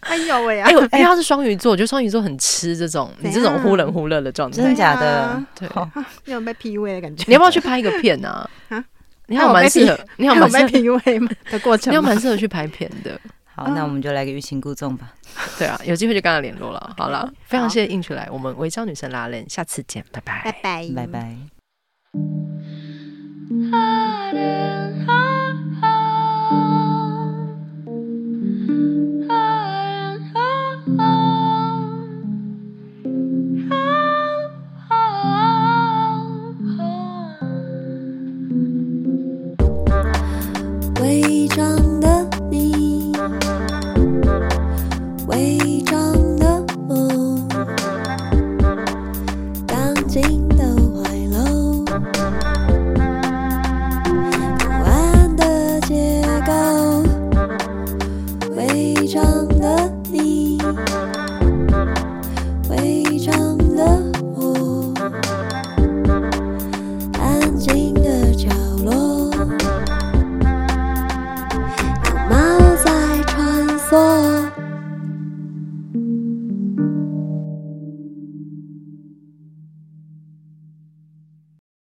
哎呦喂啊！哎呦，因为他是双鱼座，我觉得双鱼座很吃这种你这种忽冷忽热的状态。真的假的？对，你有被 PUA 的感觉。你要不要去拍一个片啊？啊，你好，蛮适合。你好，蛮被 PUA 的过程。你好，蛮适合去拍片的。好，那我们就来个欲擒故纵吧。(laughs) 对啊，有机会就跟他联络了。好了，非常谢谢映瑀来，我们微笑女神拉链，下次见，拜拜，拜拜，拜拜。